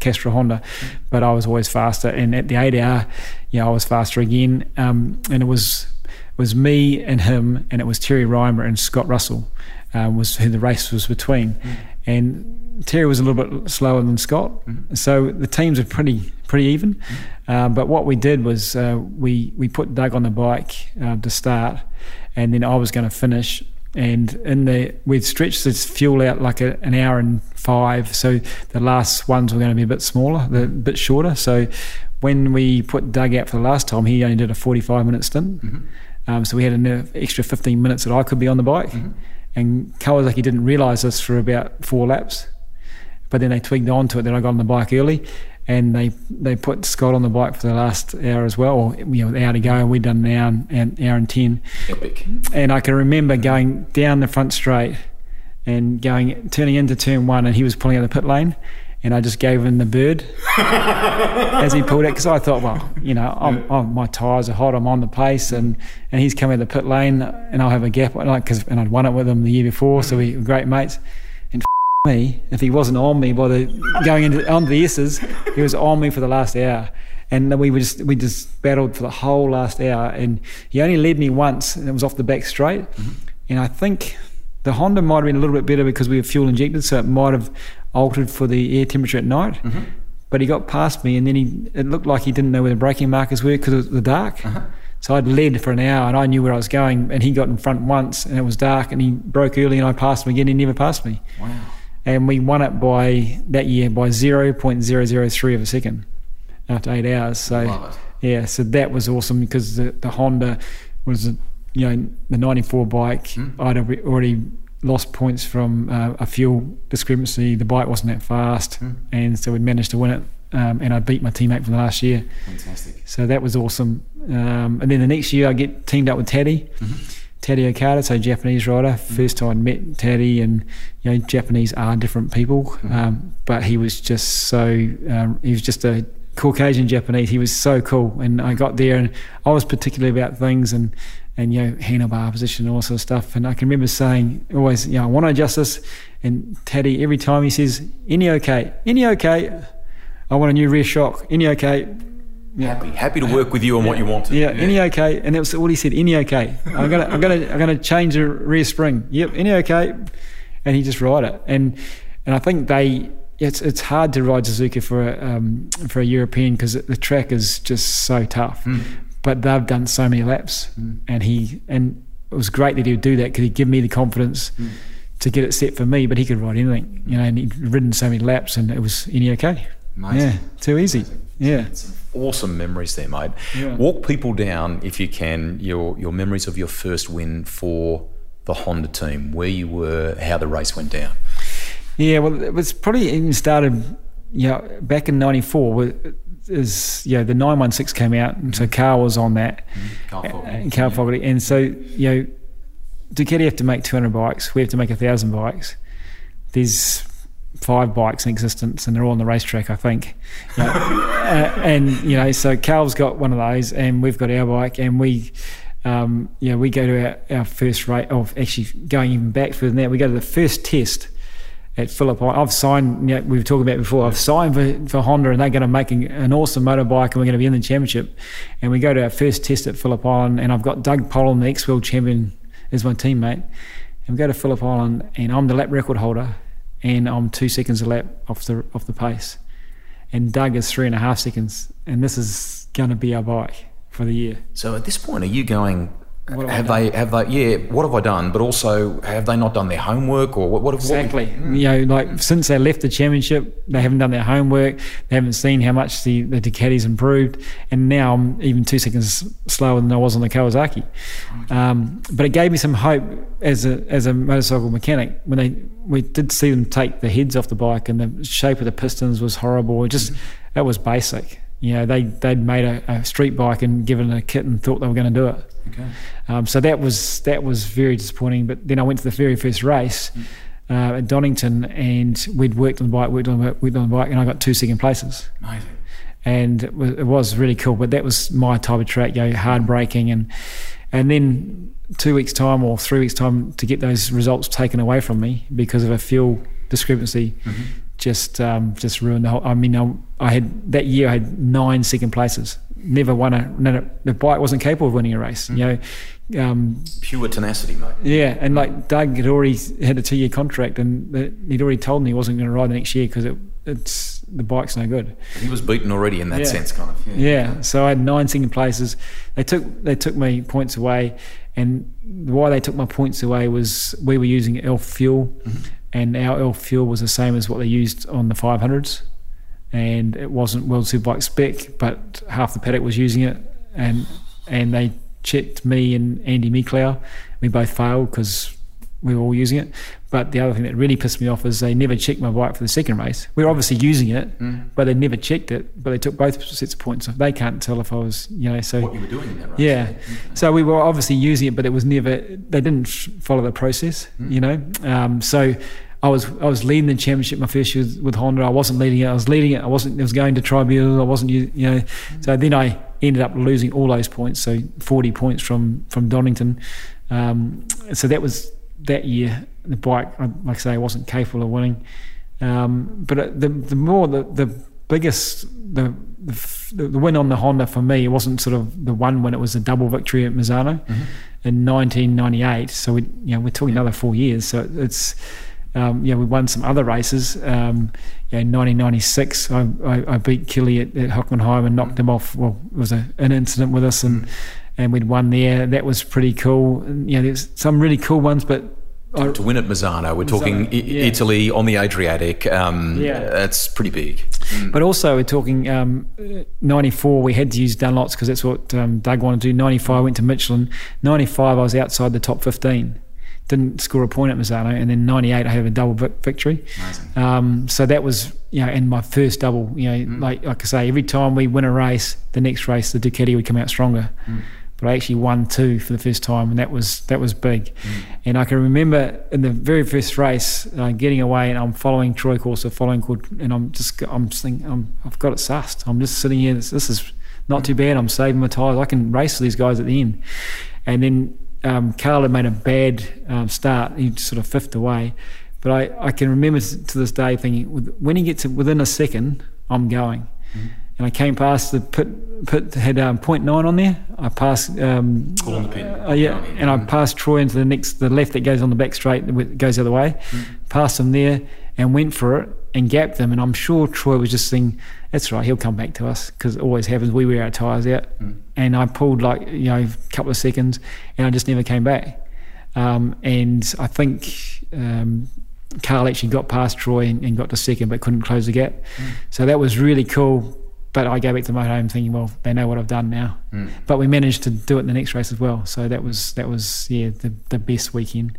Castrol Honda, but I was always faster. And at the eight hour, yeah, I was faster again. Um, and it was it was me and him, and it was Terry Rymer and Scott Russell um, was who the race was between, mm. and Terry was a little bit slower than Scott, mm. so the teams are pretty pretty even. Mm. Uh, but what we did was uh, we we put Doug on the bike uh, to start, and then I was going to finish and in the we'd stretched this fuel out like a, an hour and five so the last ones were going to be a bit smaller a bit shorter so when we put Doug out for the last time he only did a 45 minute stint mm-hmm. um, so we had an extra 15 minutes that I could be on the bike mm-hmm. and Kawasaki didn't realise this for about four laps but then they twigged onto it that I got on the bike early and they they put Scott on the bike for the last hour as well, you know, hour to go, and we'd done an hour and, hour and ten. Epic. And I can remember going down the front straight and going turning into turn one, and he was pulling out the pit lane, and I just gave him the bird as he pulled it because I thought, well, you know, I'm, I'm, my tyres are hot, I'm on the pace, and, and he's coming out of the pit lane, and I'll have a gap, like, cause, and I'd won it with him the year before, so we were great mates me if he wasn't on me by the going into on the S's. He was on me for the last hour, and we were just we just battled for the whole last hour. And he only led me once, and it was off the back straight. Mm-hmm. And I think the Honda might have been a little bit better because we were fuel injected, so it might have altered for the air temperature at night. Mm-hmm. But he got past me, and then he it looked like he didn't know where the braking markers were because it was the dark. Uh-huh. So I'd led for an hour and I knew where I was going, and he got in front once and it was dark, and he broke early, and I passed him again. He never passed me. Wow and we won it by that year by 0.003 of a second after eight hours. So yeah, so that was awesome because the, the Honda was you know the 94 bike. Mm. I'd already lost points from uh, a fuel discrepancy. The bike wasn't that fast, mm. and so we managed to win it. Um, and I beat my teammate from last year. Fantastic. So that was awesome. Um, and then the next year I get teamed up with Taddy. Mm-hmm Taddy Okada, so Japanese. Mm. First time I met Taddy, and you know, Japanese are different people, um, but he was just so um, he was just a Caucasian Japanese. He was so cool, and I got there, and I was particular about things, and and you know handlebar position and all sort of stuff. And I can remember saying always, you know, I want this. And Taddy, every time he says, "Any okay? Any okay?" I want a new rear shock. Any okay? Yeah. Happy, happy to work with you on yeah. what you want to. Yeah, yeah. any okay, and that was what he said. Any okay? I'm gonna, I'm gonna, I'm gonna change the rear spring. Yep, any okay, and he just ride it. And and I think they, it's it's hard to ride Suzuka for a, um, for a European because the track is just so tough. Mm. But they've done so many laps, mm. and he and it was great that he would do that because he'd give me the confidence. Mm. To get it set for me, but he could ride anything, you know, and he'd ridden so many laps, and it was any okay. Amazing. Yeah, too easy. Amazing. Yeah. Awesome memories there, mate. Yeah. Walk people down, if you can, your, your memories of your first win for the Honda team, where you were, how the race went down. Yeah, well, it was probably even started yeah, back in '94 is yeah the 916 came out, and so Carl was on that, mm-hmm. Carl Fogarty. and Carl Fogarty, and so you know, Ducati have to make 200 bikes. We have to make a thousand bikes. There's five bikes in existence, and they're all on the racetrack, I think. You know, uh, and you know, so Carl's got one of those, and we've got our bike, and we. Um, you know, we go to our, our first race, or actually going even back further than that, we go to the first test at Phillip Island. I've signed, you know, we were talking about before, I've signed for, for Honda and they're going to make an, an awesome motorbike and we're going to be in the championship. And we go to our first test at Phillip Island and I've got Doug Pollin, the ex world champion, as my teammate. And we go to Phillip Island and I'm the lap record holder and I'm two seconds a lap off the, off the pace. And Doug is three and a half seconds. And this is going to be our bike for the year. So at this point, are you going? What have I they? Have they? Yeah. What have I done? But also, have they not done their homework, or what? what Exactly. You know, like since they left the championship, they haven't done their homework. They haven't seen how much the, the Ducati's improved. And now I'm even two seconds slower than I was on the Kawasaki. Um, but it gave me some hope as a as a motorcycle mechanic when they we did see them take the heads off the bike and the shape of the pistons was horrible. It just that was basic. You know, they they'd made a, a street bike and given it a kit and thought they were going to do it. Okay. Um, so that was that was very disappointing. But then I went to the very first race uh, at Donington, and we'd worked on the bike, worked on the, worked on the bike, and I got two second places, Amazing. and it was, it was really cool. But that was my type of track, you know, hard braking, and and then two weeks time or three weeks time to get those results taken away from me because of a fuel discrepancy. Just, um, just ruined the whole. I mean, I, I had that year. I had nine second places. Never won a. No, the bike wasn't capable of winning a race. You know, um, Pure tenacity, mate. yeah, and like Doug had already had a two-year contract, and the, he'd already told me he wasn't going to ride the next year because it, it's the bike's no good. He was beaten already in that Yeah. sense, kind of. Yeah, so I had nine second places. They took they took me points away, and why they took my points away was we were using elf fuel, and our elf fuel was the same as what they used on the 500s, and it wasn't World Superbike spec, but half the paddock was using it, and and they checked me and Andy Meklau. We both failed because we were all using it. But the other thing that really pissed me off is they never checked my bike for the second race. We were obviously using it, but they never checked it. But they took both sets of points. Off. They can't tell if I was, you know. So What you were doing in that race. yeah. So we were obviously using it, but it was never. They didn't follow the process, you know. Um, so I was I was leading the championship my first year with, Honda. I wasn't leading it. I was leading it. I wasn't. It was going to tribunal. I wasn't. You know. So then I ended up losing all those points. So forty points from from Donington. Um, so that was that year. The bike, like I say, I wasn't capable of winning. Um, but the the more the the biggest the the, f- the win on the Honda for me it wasn't sort of the one when It was a double victory at Misano in 1998. So we you know we're talking another four years. So it's um, you know we won some other races. Um, you know, 1996 I, I, I beat Kelly at, at Hockenheim and knocked him off. Well, it was a, an incident with us and. And we'd won there. That was pretty cool. And, you know, there's some really cool ones, but I, To win at Misano, we're talking I- yeah. Italy on the Adriatic. Um, Yeah. That's pretty big. But also, we're talking um, 94, we had to use Dunlops because that's what um, Doug wanted to do. 95, I went to Michelin. 95, I was outside the top 15. Didn't score a point at Misano. And then 98, I had a double vic- victory. Um, so that was, you know, and my first double, you know, like, like I say, every time we win a race, the next race, the Ducati would come out stronger. But I actually won two for the first time, and that was that was big. And I can remember in the very first race, uh, getting away, and I'm following Troy Corser, following, Cord- and I'm just I'm just thinking, I'm, I've got it sussed. I'm just sitting here. This, this is not too bad. I'm saving my tyres. I can race with these guys at the end. And then um, Carl had made a bad um, start. He sort of fifth away. But I, I can remember to this day thinking, when he gets within a second, I'm going. And I came past the pit, pit had um, point nine on there. I passed, um, Carl on the pin. uh, yeah, and I passed Troy into the next, the left that goes on the back straight, that goes the other way. Passed him there and went for it and gapped them. And I'm sure Troy was just thinking, that's right, he'll come back to us because it always happens. We wear our tyres out. And I pulled like, you know, a couple of seconds and I just never came back. Um, and I think um, Carl actually got past Troy and, and got to second, but couldn't close the gap. So that was really cool. But I go back to my home thinking, well, they know what I've done now. But we managed to do it in the next race as well. So that was that was yeah the, the best weekend.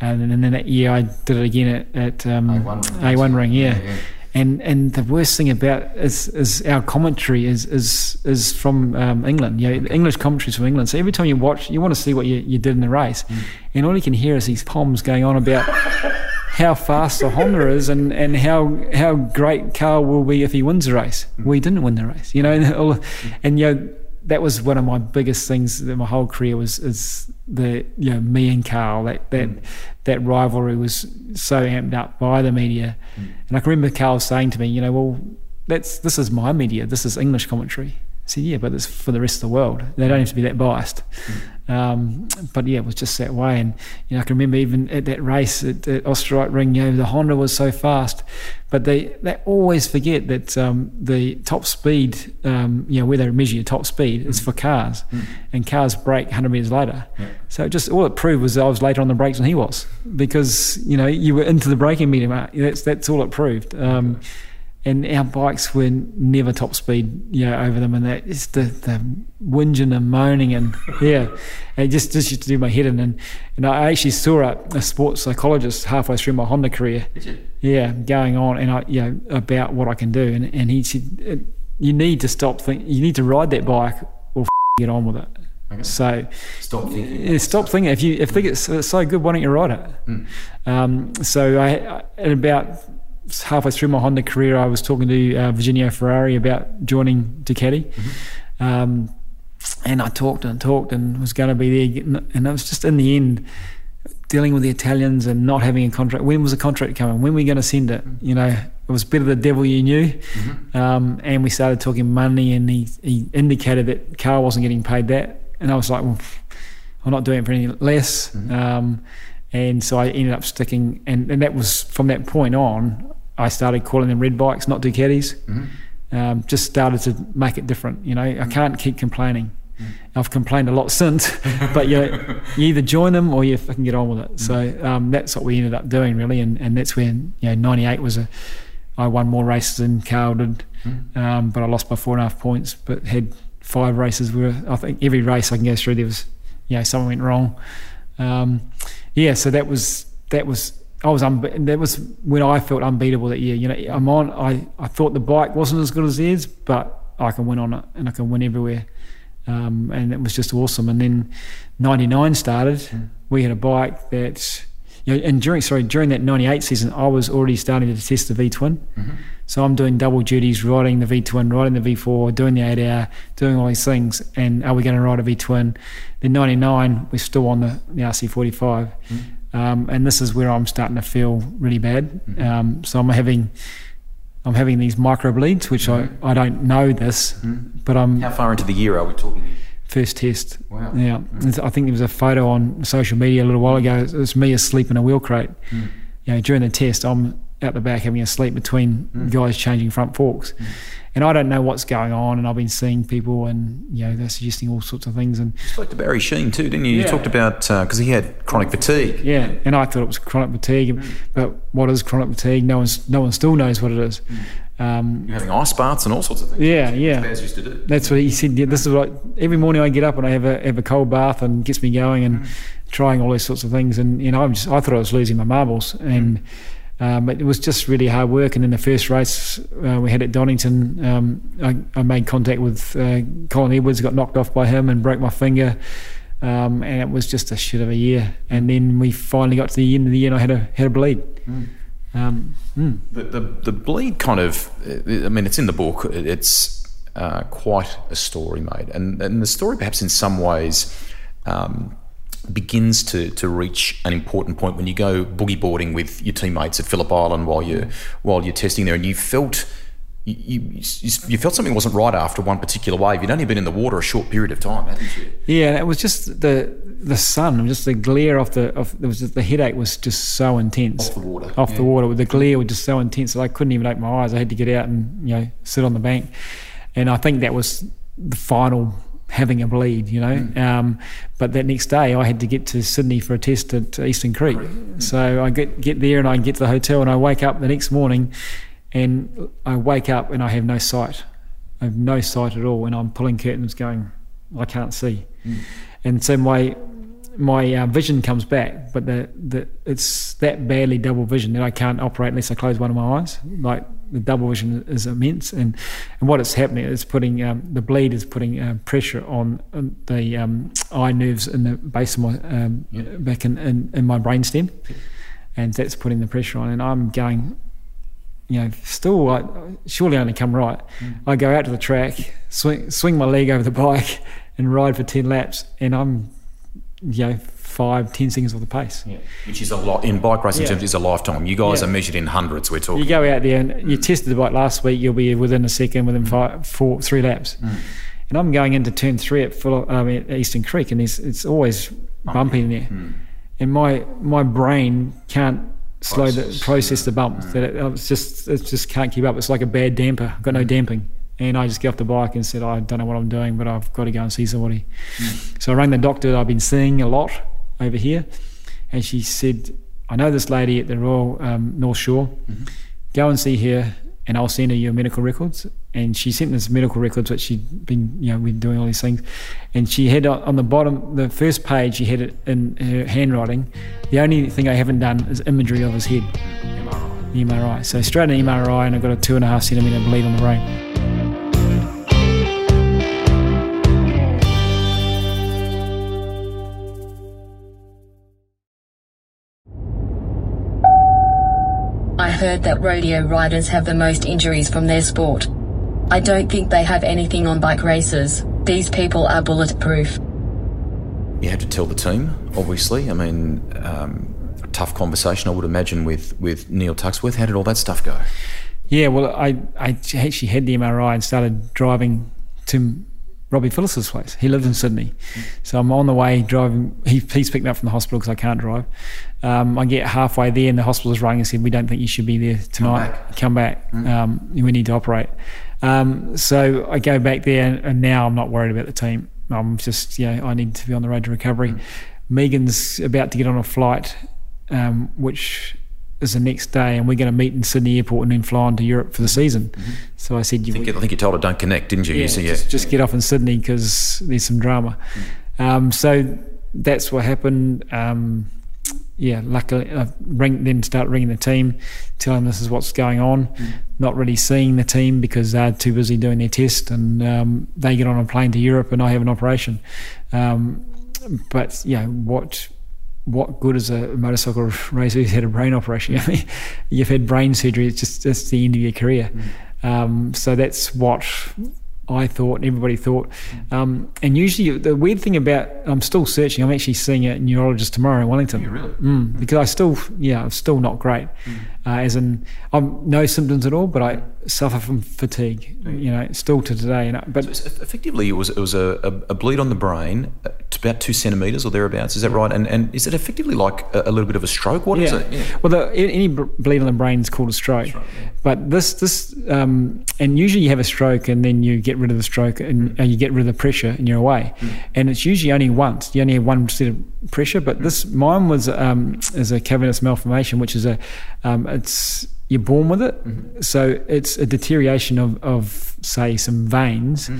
And then, and then that year I did it again at, at um, A1 ring. A1 ring, yeah. Yeah, yeah. And and the worst thing about is is our commentary is is is from um, England. You know, the English commentary is from England. So every time you watch, you want to see what you, you did in the race, Mm. and all you can hear is these poems going on about how fast the Honda is and, and how how great Carl will be if he wins the race. Well, didn't win the race, you know. And, all- and you know that was one of my biggest things in my whole career was is the you know me and Carl that that mm. that rivalry was so amped up by the media. Mm. And I can remember Carl saying to me, you know, well, that's this is my media, this is English commentary. I said, yeah, but it's for the rest of the world. They don't have to be that biased. Um, but yeah, it was just that way. And you know, I can remember even at that race at, at Osterreich Ring, you know, the Honda was so fast, but they they always forget that um, the top speed, um, you know, where they measure your top speed is for cars, and cars brake 100 meters later. So it just all it proved was I was later on the brakes than he was because you know you were into the braking meter. Mark. That's that's all it proved. Um, and our bikes were never top speed, you know, over them, and that it's the the whinging and moaning, and yeah, it just just used to do my head in. And and I actually saw a, a sports psychologist halfway through my Honda career, yeah, going on, and I you know about what I can do, and and he said "Uh, you need to stop think, you need to ride that bike or f- get on with it. So Stop thinking. yeah, stop thinking. If you if think it's, it's so good, why don't you ride it? Um, so I, I at about halfway through my Honda career, I was talking to uh, Virginio Ferrari about joining Ducati, um, and I talked and talked and was going to be there, and it was just in the end dealing with the Italians and not having a contract. When was the contract coming? When were we going to send it? You know, it was better the devil you knew. Um, and we started talking money, and he, he indicated that Carl wasn't getting paid that, and I was like, well, I'm not doing it for any less. Um, and so I ended up sticking, and, and that was from that point on, I started calling them red bikes, not Ducatis. Um, just started to make it different. You know, I can't keep complaining. I've complained a lot since, but you, you either join them or you fucking get on with it. So um, that's what we ended up doing, really, and, and that's when you know '98 was a. I won more races than Carl did, um, but I lost by four and a half points. But had five races where I think every race I can go through there was, you know, something went wrong. Um, yeah, so that was that was I was unbe- that was when I felt unbeatable that year. You know, I'm on. I I thought the bike wasn't as good as theirs, but I can win on it and I can win everywhere. Um, and it was just awesome. And then '99 started. Hmm. We had a bike that, you know, and during sorry during that '98 season, I was already starting to test the V twin. Mm-hmm. So I'm doing double duties, riding the V twin, riding the V4, doing the eight hour, doing all these things. And are we going to ride a V twin? Then '99, we're still on the, the RC45. Um, and this is where I'm starting to feel really bad. Um, so I'm having, I'm having these micro bleeds, which I, I don't know this, but I'm How far into the year are we talking? first test. Wow. Yeah, It's- I think there was a photo on social media a little while ago. It was me asleep in a wheel crate. Hmm. You know, during the test, I'm out the back having a sleep between mm. guys changing front forks, mm. and I don't know what's going on. And I've been seeing people, and you know, they're suggesting all sorts of things. And You spoke to Barry Sheene too, didn't you? You talked about uh, because he had chronic fatigue. yeah, and I thought it was chronic fatigue, mm. but what is chronic fatigue? No one's no one still knows what it is. Um, You're having ice baths and all sorts of things. yeah, yeah. Baz used to do. That's what he said. Yeah, this is what every morning I get up and I have a have a cold bath and gets me going and trying all these sorts of things. And you know, I'm just I thought I was losing my marbles, and um, it was just really hard work. And in the first race uh, we had at Donington, um, I, I made contact with uh, Colin Edwards, got knocked off by him and broke my finger. Um, and it was just a shit of a year. And then we finally got to the end of the year, and I had a had a bleed. Um, mm. The, the the bleed kind of, I mean, it's in the book. It's uh, quite a story, mate, and and the story perhaps in some ways. Um, begins to, to reach an important point when you go boogie boarding with your teammates at Phillip Island while you while you're testing there, and you felt you, you, you felt something wasn't right after one particular wave. You'd only been in the water a short period of time, hadn't you? Yeah, and it was just the the sun, just the glare off the of there was just, the headache was just so intense Off the water, Off yeah. the water, the glare was just so intense that I couldn't even open my eyes. I had to get out and you know sit on the bank, and I think that was the final having a bleed, you know. Mm. Um, but that next day, I had to get to Sydney for a test at Eastern Creek. Mm. So I get get there and I get to the hotel and I wake up the next morning, and I wake up and I have no sight. I have no sight at all, and I'm pulling curtains, going, I can't see. Mm. And same way, my uh, vision comes back, but the, the it's that badly double vision that I can't operate unless I close one of my eyes. Like the double vision is immense, and and what is happening is putting um, the bleed is putting uh, pressure on, the um, eye nerves in the base of my um, Yeah. back in, in in my brainstem, and that's putting the pressure on, and I'm going. You know, still, like, surely only come right. I go out to the track, swing, swing my leg over the bike, and ride for ten laps, and I'm, you know, five, ten seconds off the pace. Yeah. Which is a lot in bike racing Yeah. terms is a lifetime. You guys Yeah. are measured in hundreds. We're talking. You go out there and you tested the bike last week. You'll be within a second, within mm. five, four, three laps. Mm. And I'm going into turn three at, full, um, at Eastern Creek, and it's, it's always bumpy in there. Mm. And my my brain can't slow the Process. process the bumps. That it, it's just it just can't keep up. It's like a bad damper. I've got no damping. And I just get off the bike and said, I don't know what I'm doing, but I've got to go and see somebody. So I rang the doctor that I've been seeing a lot over here, and she said, I know this lady at the Royal um, North Shore. Go and see her, and I'll send her your medical records. And she sent us medical records, which she'd been, you know, we'd doing all these things. And she had on the bottom, the first page, she had it in her handwriting. The only thing I haven't done is imagery of his head, the MRI. So straight an MRI, and I've got a two and a half centimetre bleed on the brain. Heard that rodeo riders have the most injuries from their sport. I don't think they have anything on bike races. These people are bulletproof. You had to tell the team, obviously. I mean, um, tough conversation, I would imagine, with, with Neil Tuxworth. How did all that stuff go? Yeah, well, I, I actually had the MRI and started driving to Robbie Phillis's place. He lives in Sydney. So I'm on the way driving. He, he's picked me up from the hospital because I can't drive. Um, I get halfway there and the hospital's rung and said, We don't think you should be there tonight. back. Come back. Um, we need to operate. Um, so I go back there and, and now I'm not worried about the team. I'm just, yeah, I need to be on the road to recovery. Megan's about to get on a flight, um, which is the next day, and we're going to meet in Sydney Airport and then fly on to Europe for the season. So I said, I you, think, I think you told her don't connect, didn't you? yeah, you said, yeah. just, just get off in Sydney because there's some drama. Um, so that's what happened. Um, yeah, luckily, I ring, then start ringing the team, tell them this is what's going on. Not really seeing the team because they're too busy doing their test, and um, they get on a plane to Europe, and I have an operation. Um, but yeah, what what good is a motorcycle racer who's had a brain operation? I mean, you've had brain surgery; it's just that's the end of your career. Um, so that's what I thought, and everybody thought. Um, and usually, the weird thing about I'm still searching. I'm actually seeing a neurologist tomorrow in Wellington. really? Mm, because I still, yeah, I'm still not great. Uh, as in, I'm no symptoms at all, but I suffer from fatigue. You know, still to today. And I, but So effectively, it was it was a, a, bleed on the brain, uh, to about two centimeters or thereabouts. Is that right? And and is it effectively like a, a little bit of a stroke? What is yeah. it? Well, the, any bleed on the brain is called a stroke. But this, this, um, and usually you have a stroke and then you get rid of the stroke and uh, you get rid of the pressure and you're away. And it's usually only once. You only have one set of pressure. But this, mine was um, is a cavernous malformation, which is a, um, it's you're born with it. So it's a deterioration of, of say some veins.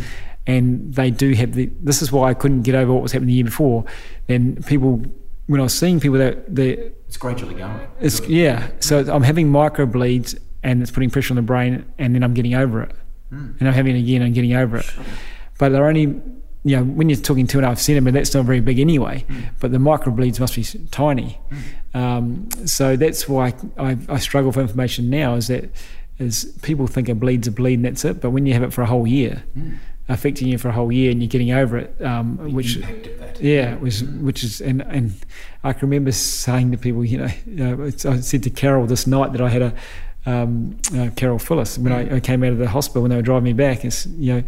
And they do have the. This is why I couldn't get over what was happening the year before. And people, when I was seeing people that the It's gradually going. it's yeah. So I'm having micro bleeds and it's putting pressure on the brain, and then I'm getting over it, and I'm having it again and getting over it. But they're only, you know, when you're talking two and a half centimeter, that's not very big anyway. But the micro bleeds must be tiny. Um, so that's why I, I struggle for information now. Is that is people think a bleed's a bleed and that's it, but when you have it for a whole year. Affecting you for a whole year, and you're getting over it, um, which of that. yeah, it was which is and and I can remember saying to people, you know, uh, it's- I said to Carol this night that I had a um, uh, Carol Phillis when I, I came out of the hospital when they were driving me back. It's you know,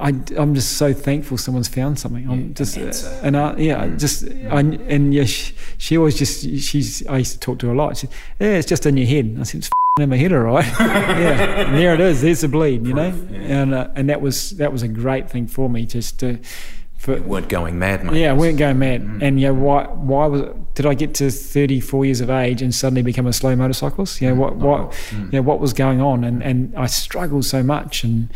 I I'm just so thankful someone's found something. I'm Yeah, just an and I, yeah, just I, and yeah, she, she always just she's I used to talk to her a lot. She, yeah, it's just in your head. I said it's in my head, all right. yeah, and there it is. There's the bleed, you know, yeah. and uh, and that was that was a great thing for me just to. For, You weren't going mad, mate. yeah, I weren't going mad. And yeah, why why was it, did I get to 34 years of age and suddenly become a slow motorcyclist? You know, what what you know, what was going on? And and I struggled so much. And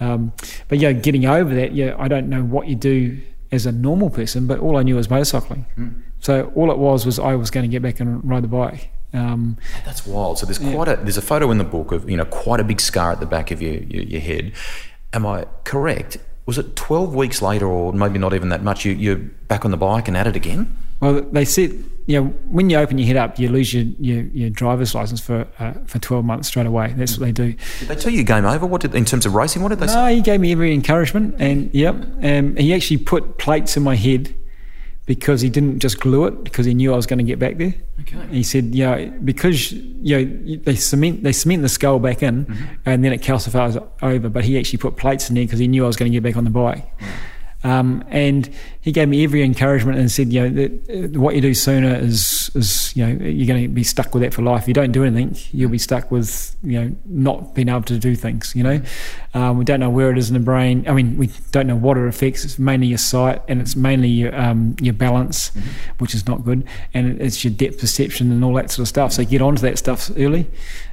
um, but yeah, getting over that, yeah, I don't know what you do as a normal person, but all I knew was motorcycling. So all it was was I was going to get back and ride the bike. Um, That's wild. So there's quite a there's a photo in the book of you know quite a big scar at the back of your your, your head. Am I correct? Was it 12 weeks later, or maybe not even that much? You you're back on the bike and at it again? well, they said, you know, when you open your head up, you lose your, your, your driver's license for uh, for 12 months straight away. That's what they do. Did they tell you game over? What did in terms of racing? What did they say? No, he gave me every encouragement, and yep, um, he actually put plates in my head because he didn't just glue it because he knew I was going to get back there. Okay. He said, you know, because you know they cement they cement the skull back in, mm-hmm. and then it calcifies over. But he actually put plates in there because he knew I was going to get back on the bike. Um, and he gave me every encouragement and said, you know, that, uh, what you do sooner is, is, you know, you're going to be stuck with that for life. If you don't do anything, you'll be stuck with, you know, not being able to do things, you know. Um, we don't know where it is in the brain. I mean, we don't know what it affects. It's mainly your sight and it's mainly your, um, your balance, which is not good. And it's your depth perception and all that sort of stuff. So get onto that stuff early.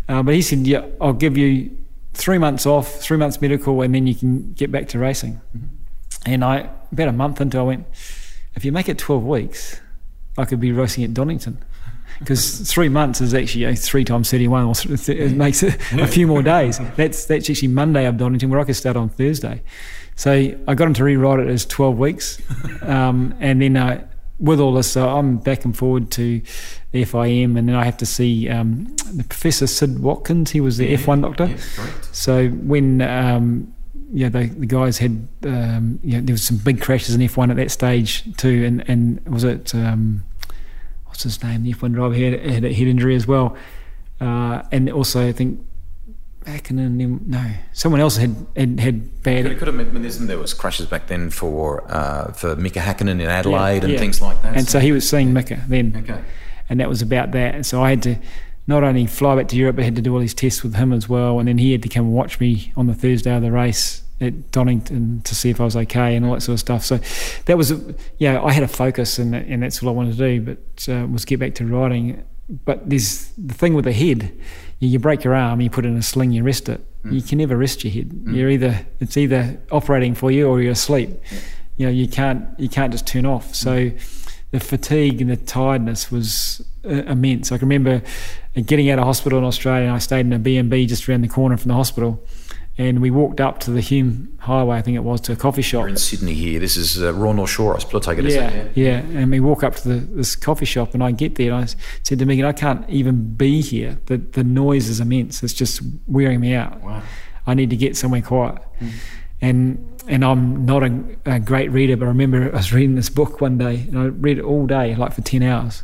Uh, but he said, yeah, I'll give you three months off, three months medical, and then you can get back to racing. And I, about a month into, I went, if you make it 12 weeks, I could be racing at Donington. Because three months is actually you know, three times 31, or th- it makes it a few more days. That's that's actually Monday up Donington, where I could start on Thursday. So I got him to rewrite it as 12 weeks. Um, and then uh, with all this, so I'm back and forward to the FIM, and then I have to see um, the Professor Sid Watkins. He was the F1 doctor. So when um, yeah, the, the guys had um, yeah, there was some big crashes in F1 at that stage too, and and was it um, what's his name? The F1 driver had, had a head injury as well, uh, and also I think Hakkinen, no, someone else had had, had bad. It could have been, there was crashes back then for uh, for Mika Hakkinen in Adelaide and yeah. things like that. And so he was seeing Mika then, okay. and that was about that. And so I had to not only fly back to Europe, but had to do all these tests with him as well. And then he had to come and watch me on the Thursday of the race at Donington to see if I was okay and all that sort of stuff. So that was, yeah, I had a focus, and and that's all I wanted to do. But uh, was get back to riding. But there's the thing with the head. You, you break your arm, you put it in a sling, you rest it. You can never rest your head. You're either it's either operating for you or you're asleep. You know, you can't you can't just turn off. So the fatigue and the tiredness was uh, immense. I can remember getting out of hospital in Australia. and I stayed in a B&B just around the corner from the hospital, and we walked up to the Hume Highway, I think it was, to a coffee shop. We're in Sydney here. This is uh, Royal North Shore. I suppose take it Yeah, that. yeah, and we walk up to the, this coffee shop, and I get there, and I said to Megan, "I can't even be here. The the noise is immense. It's just wearing me out. Wow. I need to get somewhere quiet." And and I'm not a, a great reader, but I remember I was reading this book one day, and I read it all day, like for ten hours,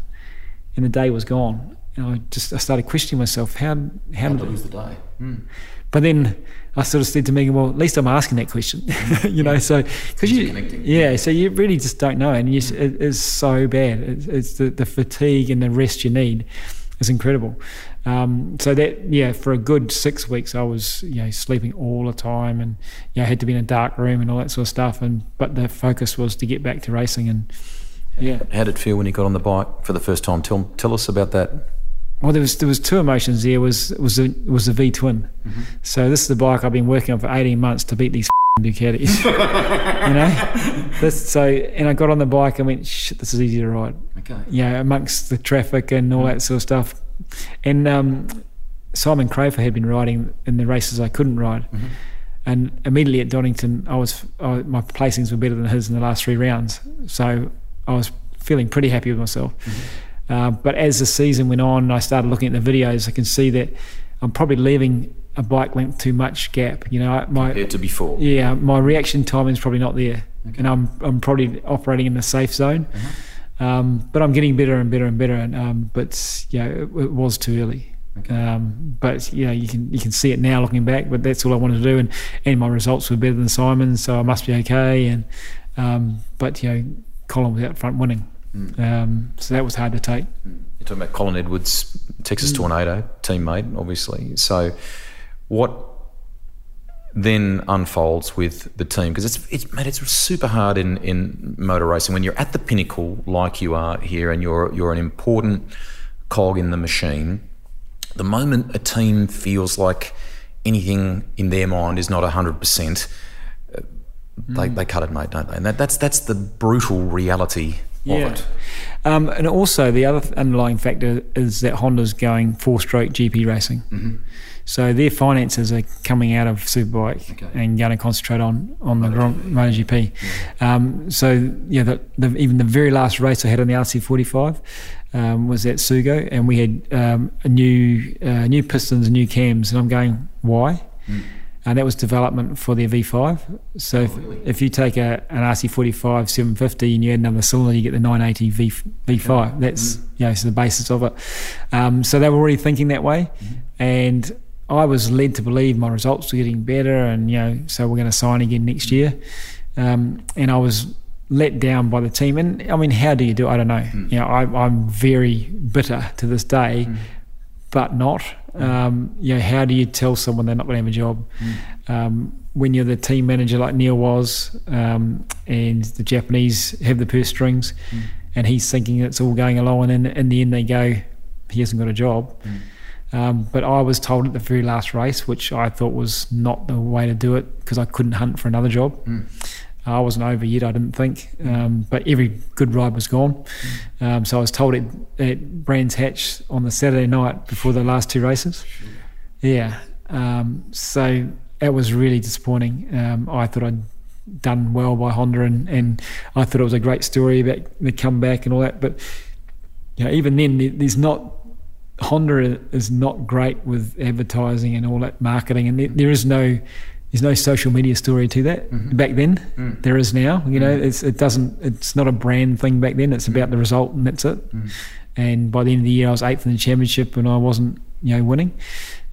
and the day was gone. And I just I started questioning myself, how how did to lose the day. Hmm. Hmm. but then I sort of said to Megan, well, at least I'm asking that question, you know. So because you, connecting. yeah, so you really just don't know, and you, s- hmm. it is so bad. It's, it's the, the fatigue and the rest you need is incredible. Um, so that yeah, for a good six weeks, I was you know sleeping all the time, and you know, I had to be in a dark room and all that sort of stuff. And but the focus was to get back to racing, and yeah. How did it feel when you got on the bike for the first time? Tell tell us about that. Well, there was there was two emotions there. Was was the was the V twin. Mm-hmm. So this is the bike I've been working on for eighteen months to beat these Ducatis. you know, this, so and I got on the bike and went, shit, this is easy to ride. Okay. You know, amongst the traffic and all that sort of stuff. And um, Simon Crafer had been riding in the races I couldn't ride. Mm-hmm. And immediately at Donington, I was I, my placings were better than his in the last three rounds. So I was feeling pretty happy with myself. Mm-hmm. Uh, but as the season went on, I started looking at the videos. I can see that I'm probably leaving a bike length too much gap. You know, my Compared to before. yeah, my reaction time is probably not there, and I'm I'm probably operating in the safe zone. Um, but I'm getting better and better and better. And um, but yeah, it, it was too early. Um, but you know, you can you can see it now looking back. But that's all I wanted to do, and and my results were better than Simon's, so I must be okay. And um, but you know, Colin was out front winning, Mm. um, so that was hard to take. Mm. You're talking about Colin Edwards, Texas mm. Tornado teammate, obviously. So, what then unfolds with the team? Because it's it's mate, it's super hard in, in motor racing when you're at the pinnacle like you are here, and you're you're an important cog in the machine. The moment a team feels like anything in their mind is not hundred percent, uh, they, they cut it, mate, don't they? And that, that's that's the brutal reality it. Um, and also, the other underlying factor is that Honda's going four stroke GP racing. Mm-hmm. So their finances are coming out of Superbike Okay. and going to concentrate on, on the Grand MotoGP. Um, so, yeah, the, the, even the very last race I had on the RC45 um, was at Sugo, and we had um, a new, uh, new pistons and new cams. And I'm going, why? And that was development for their V5. So if, if you take a, an RC45 750 and you add another cylinder, you get the 980 v, V5. That's you know, so the basis of it. Um, so they were already thinking that way, and I was led to believe my results were getting better, and you know, so we're going to sign again next year. Um, and I was let down by the team. And I mean, how do you do? it? I don't know. You know, I, I'm very bitter to this day but not. Um, you know, how do you tell someone they're not going to have a job? Um, when you're the team manager like Neil was, um, and the Japanese have the purse strings, and he's thinking it's all going along, and in, in the end they go, he hasn't got a job. Um, but I was told at the very last race, which I thought was not the way to do it because I couldn't hunt for another job. I wasn't over yet, I didn't think. Um, but every good ride was gone. Um, so I was told at, at Brands Hatch on the Saturday night before the last two races. Yeah. Um, so that was really disappointing. Um, I thought I'd done well by Honda and, and I thought it was a great story about the comeback and all that. But you know, even then, there's not. Honda is not great with advertising and all that marketing, and there, there is no there's no social media story to that. Mm-hmm. Back then, mm. there is now. You know, mm. it's, it doesn't. It's not a brand thing back then. It's mm. about the result, and that's it. And by the end of the year, I was eighth in the championship, and I wasn't, you know, winning.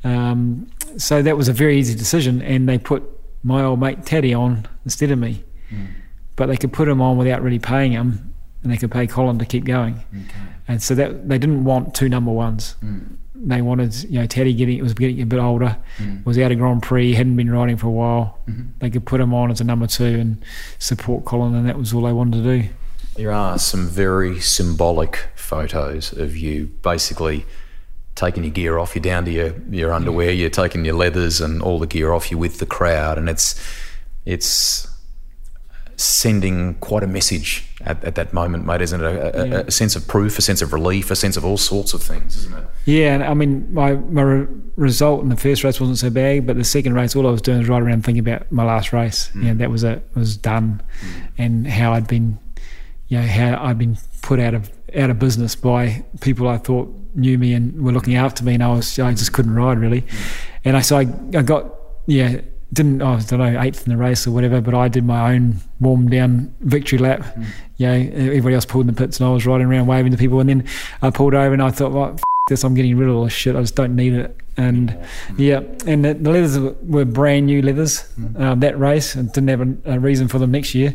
Um, so that was a very easy decision, and they put my old mate Taddy on instead of me. But they could put him on without really paying him, and they could pay Colin to keep going. And so that they didn't want two number ones. They wanted, you know, Taddy getting it was getting a bit older, mm-hmm. was out of Grand Prix, hadn't been riding for a while. Mm-hmm. They could put him on as a number two and support Colin, and that was all they wanted to do. There are some very symbolic photos of you basically taking your gear off, you're down to your, your underwear, you're taking your leathers and all the gear off You're with the crowd, and it's it's sending quite a message at, at that moment, mate, isn't it? A, a, a sense of proof, a sense of relief, a sense of all sorts of things, isn't it? Yeah, and I mean, my my re- result in the first race wasn't so bad, but the second race, all I was doing was right around thinking about my last race. Hmm. Yeah, that was it was done, hmm. and how I'd been, you know, how I'd been put out of out of business by people I thought knew me and were looking after me, and I was I just couldn't ride really, hmm. and I so I, I got yeah didn't oh, I don't know eighth in the race or whatever, but I did my own warm down victory lap. Mm. You know, everybody else pulled in the pits, and I was riding around waving to people, and then I pulled over and I thought, well, f- this, I'm getting rid of all this shit. I just don't need it. And yeah, mm. and the, the leathers were- brand new leathers. Mm. Um, that race, and didn't have a, a reason for them next year.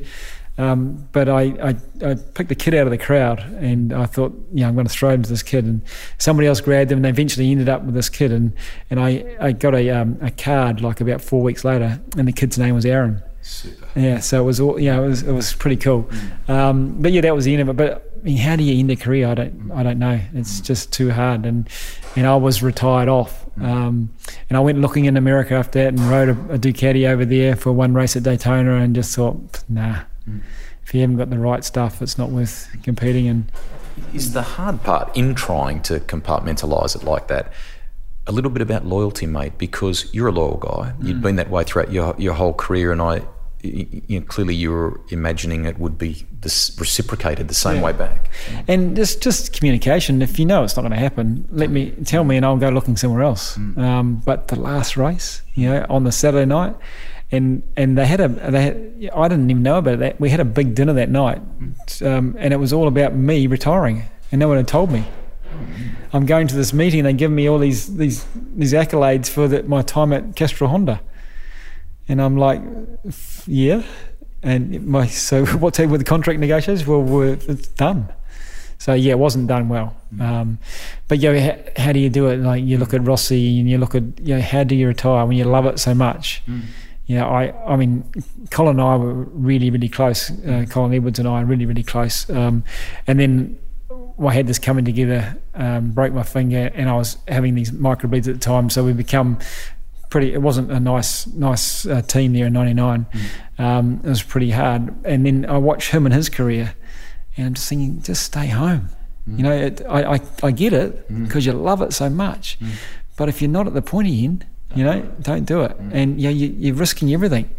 Um, but I, I, I picked the kid out of the crowd and I thought, yeah, I'm going to throw him to this kid. And somebody else grabbed him and they eventually ended up with this kid. And, and I, I got a, um, a card like about four weeks later and the kid's name was Aaron. Super. Yeah, so it was all, yeah, it was, it was pretty cool. Um, but yeah, that was the end of it. But I mean, how do you end a career? I don't, I don't know. It's just too hard. And, and I was retired off. Um, and I went looking in America after that and rode a, a Ducati over there for one race at Daytona and just thought, nah, if you haven't got the right stuff, it's not worth competing. And Is the hard part in trying to compartmentalise it like that a little bit about loyalty, mate? Because you're a loyal guy. You've been that way throughout your your whole career, and I, you know, clearly you were imagining it would be this reciprocated the same Yeah. way back. and just just communication. If you know it's not going to happen, let me tell me, and I'll go looking somewhere else. Um, but the last race, you know, on the Saturday night, and and they had a they had, I didn't even know about that. We had a big dinner that night, um, and it was all about me retiring, and no one had told me. I'm going to this meeting. They give me all these these these accolades for the, my time at Castrol Honda, and I'm like, yeah. And my so what's happened with the contract negotiations? Well, we're, it's done. So yeah, it wasn't done well. Um, but yeah, how, how do you do it? Like you look at Rossi and you look at you know how do you retire when you love it so much? You know, I I mean, Colin and I were really really close. Uh, Colin Edwards and I are really really close. Um, and then I had this coming together, um, broke my finger, and I was having these microbleeds at the time. So we become pretty. It wasn't a nice nice uh, team there in '99. Um, it was pretty hard. And then I watched him and his career, and I'm just thinking, just stay home. You know, it, I, I I get it because you love it so much, but if you're not at the pointy end, you know, don't do it. And you know, you, you're risking everything.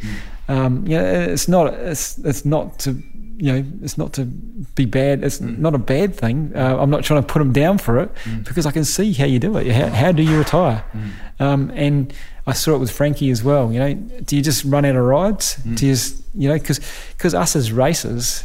Um, you know, it's not it's it's not to you know it's not to be bad. It's not a bad thing. Uh, I'm not trying to put him down for it because I can see how you do it. How, how do you retire? Um, and I saw it with Frankie as well. You know, do you just run out of rides? Do you just you know because because us as racers.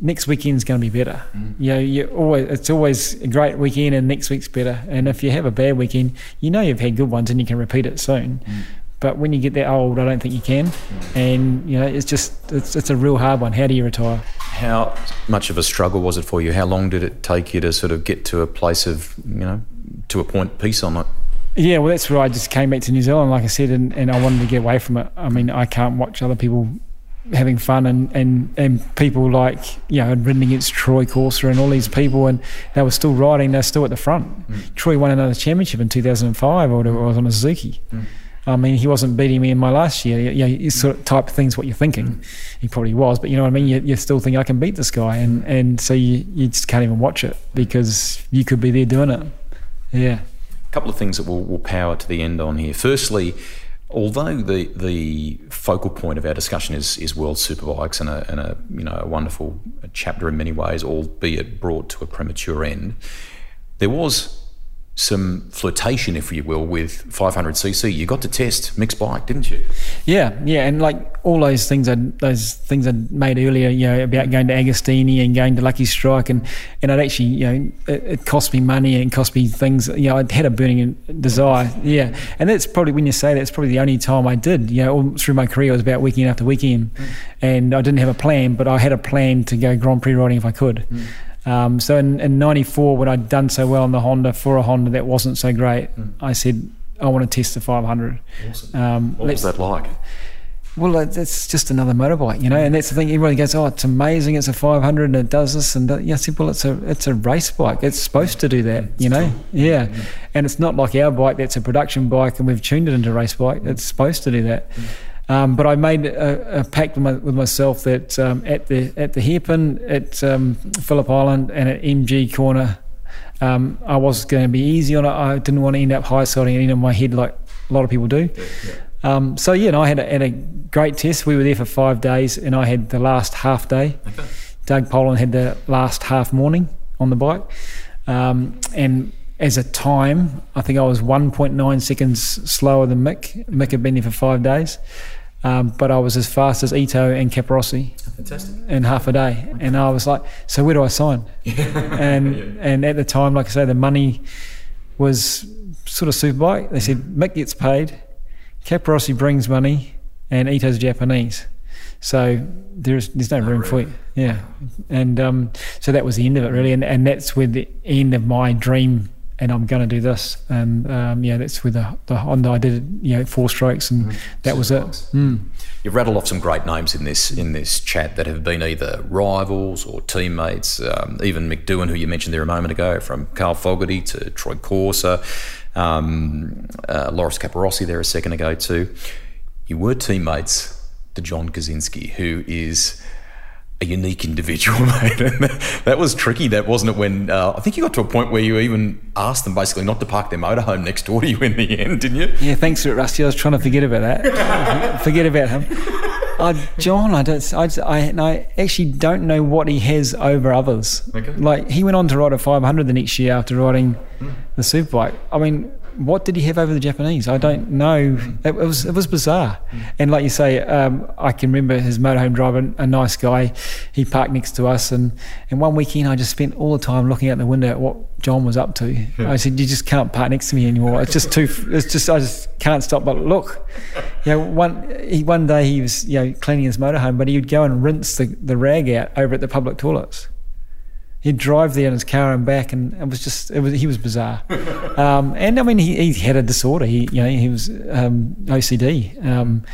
Next weekend's going to be better. Mm. You know, you always it's always a great weekend, and next week's better. And if you have a bad weekend, you know you've had good ones, and you can repeat it soon. Mm. But when you get that old, I don't think you can. Mm. And you know, it's just it's, it's a real hard one. How do you retire? How much of a struggle was it for you? How long did it take you to sort of get to a place of, you know, to a point peace on it? Yeah, well, that's where I just came back to New Zealand, like I said, and, and I wanted to get away from it. I mean, I can't watch other people having fun and, and, and people like, you know, ridden against Troy Corser and all these people, and they were still riding, they're still at the front. Mm. Troy won another championship in 2005, or whatever it was on a Suzuki. Mm. I mean, he wasn't beating me in my last year. Yeah, you sort of type of things what you're thinking. Mm. He probably was, but you know what I mean. You, you still think I can beat this guy, and and so you, you just can't even watch it because you could be there doing it. Yeah. A couple of things that we'll, we'll power to the end on here. Firstly, although the the focal point of our discussion is is World Superbikes and a, and a you know a wonderful chapter in many ways, albeit brought to a premature end, there was some flirtation, if you will, with 500cc. You got to test Mick's bike, didn't you? Yeah, yeah, and like all those things I those things I made earlier, you know, about going to Agostini and going to Lucky Strike, and and I'd actually, you know, it, it cost me money and cost me things. You know, I had a burning desire, yeah, and that's probably when you say that, it's probably the only time I did. You know, all through my career, it was about weekend after weekend, mm. and I didn't have a plan, but I had a plan to go Grand Prix riding if I could. Mm. Um, so in, in 94, when I'd done so well in the Honda for a Honda that wasn't so great, I said, I want to test the 500. Um, What was that like? well, it- it's just another motorbike, you know, and that's the thing. Everybody goes, "Oh, it's amazing! It's a 500 and it does this and that." Yeah, I said, "Well, it's a it's a race bike. It's supposed to do that, you know." Yeah, and it's not like our bike that's a production bike and we've tuned it into a race bike. It's supposed to do that. Um, but I made a, a pact with, my, with myself that um, at the at the hairpin at um, Phillip Island and at MG Corner, um, I was going to be easy on it. I didn't want to end up high siding it in my head like a lot of people do. Um, so yeah, and I had a, had a great test. We were there for five days, and I had the last half day. Doug Polen had the last half morning on the bike, um, and as a time, I think I was 1.9 seconds slower than Mick. Mick had been there for five days, um, but I was as fast as Ito and Capirossi Fantastic. in half a day. And I was like, so where do I sign? and and at the time, like I say, the money was sort of super superbike. They said Mick gets paid, Capirossi brings money, and Ito's Japanese. So there's there's no room for you. Yeah. And um, so that was the end of it really. And, and that's where the end of my dream and I'm going to do this. And um, yeah, that's with the, the Honda. I did you know four strokes, and that was it. Mm. You've rattled off some great names in this in this chat that have been either rivals or teammates. Um, even Mick who you mentioned there a moment ago, from Carl Fogarty to Troy Corser, um, uh, Loris Capirossi there a second ago too. You were teammates to John Kocinski, who is a unique individual, mate. That, was tricky, that wasn't it? When uh, I think you got to a point where you even asked them basically not to park their motorhome next door to you in the end, didn't you? Yeah, thanks for it, Rusty. I was trying to forget about that. forget about him. Uh, John, I don't. I, I, I actually don't know what he has over others. Okay. Like he went on to ride a 500 the next year after riding the superbike. I mean, what did he have over the Japanese? I don't know. It, it was it was bizarre. And like you say, um, I can remember his motorhome driver, a nice guy. He parked next to us, and and one weekend I just spent all the time looking out the window at what John was up to. I said, "You just can't park next to me anymore. It's just too. It's just I just can't stop but look." You know, one he, one day he was you know cleaning his motorhome, but he would go and rinse the, the rag out over at the public toilets. He'd drive there in his car and back, and it was just it was he was bizarre. um, and I mean, he, he had a disorder. He you know he was um, OCD. Um,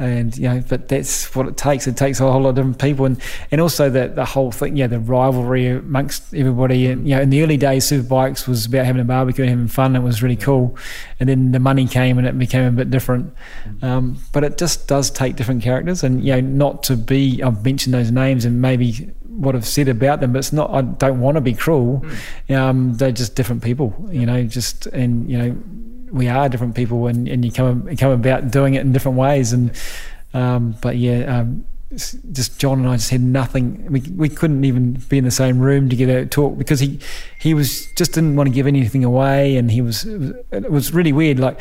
and you know, but that's what it takes. It takes a whole lot of different people, and and also the the whole thing, yeah, the rivalry amongst everybody. And you know, in the early days, Superbikes was about having a barbecue and having fun. It was really cool, and then the money came, and it became a bit different. Um, but it just does take different characters, and you know, not to be. I've mentioned those names, and maybe what I've said about them, but it's not. I don't want to be cruel. Um, they're just different people, you know. Just and you know we are different people and, and you come you come about doing it in different ways and um, but yeah um, just John and I just had nothing we, we couldn't even be in the same room together talk because he he was just didn't want to give anything away and he was it was, it was really weird like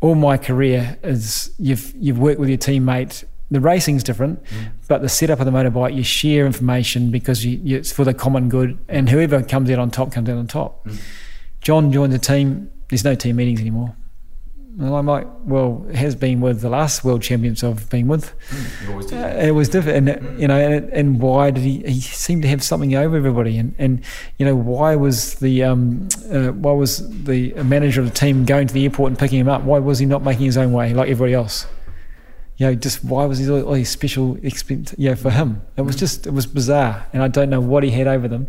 all my career is you've you've worked with your teammate the racing's different, mm. but the setup of the motorbike, you share information because you, you, it's for the common good, and whoever comes out on top comes out on top. Mm. John joined the team there's no team meetings anymore. And I'm like, well, it has been with the last world champions I've been with. Mm, uh, it was different, and mm. you know, and, and, why did he? He seemed to have something over everybody, and, and you know, why was the um, uh, why was the manager of the team going to the airport and picking him up? Why was he not making his own way like everybody else? You know, just why was he all, all these special expect? You know, for him, it was mm. just it was bizarre, and I don't know what he had over them.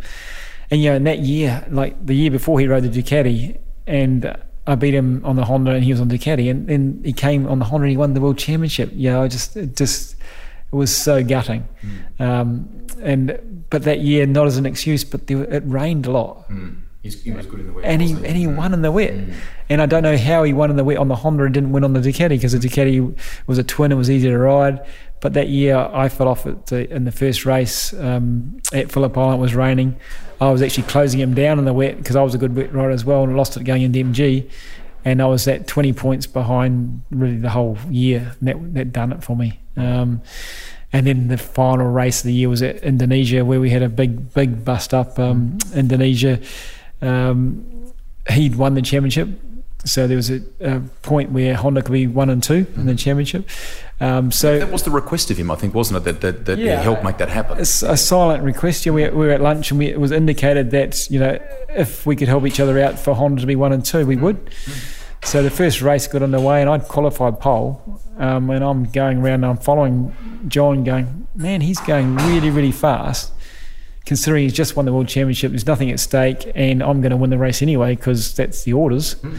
And you know, in that year, like the year before he rode the Ducati, and I beat him on the Honda, and he was on Ducati, and then he came on the Honda, and he won the world championship. Yeah, I just it just it was so gutting, mm. um, and but that year not as an excuse, but there, it rained a lot. Mm. He was good in the wet, and he and he won in the wet. Mm. And I don't know how he won in the wet on the Honda and didn't win on the Ducati because the Ducati was a twin; it was easier to ride. But that year I fell off the, in the first race um, at Phillip Island. It was raining. I was actually closing him down in the wet because I was a good wet rider as well and lost it going into MG. And I was at 20 points behind really the whole year. And that, that done it for me. Um, and then the final race of the year was at Indonesia where we had a big, big bust up. Um, Indonesia, um, he'd won the championship so there was a, a, point where Honda could be one and 2 mm-hmm. in the championship. Um, so that was the request of him, I think, wasn't it? That that, that yeah, helped make that happen. It's a silent request. Yeah, we, we were at lunch and we, it was indicated that you know if we could help each other out for Honda to be one and two, we mm-hmm. would. Mm-hmm. So the first race got underway and I'd qualified pole, um, and I'm going around and I'm following John, going, man, he's going really really fast considering he's just won the world championship, there's nothing at stake, and I'm going to win the race anyway because that's the orders. Mm.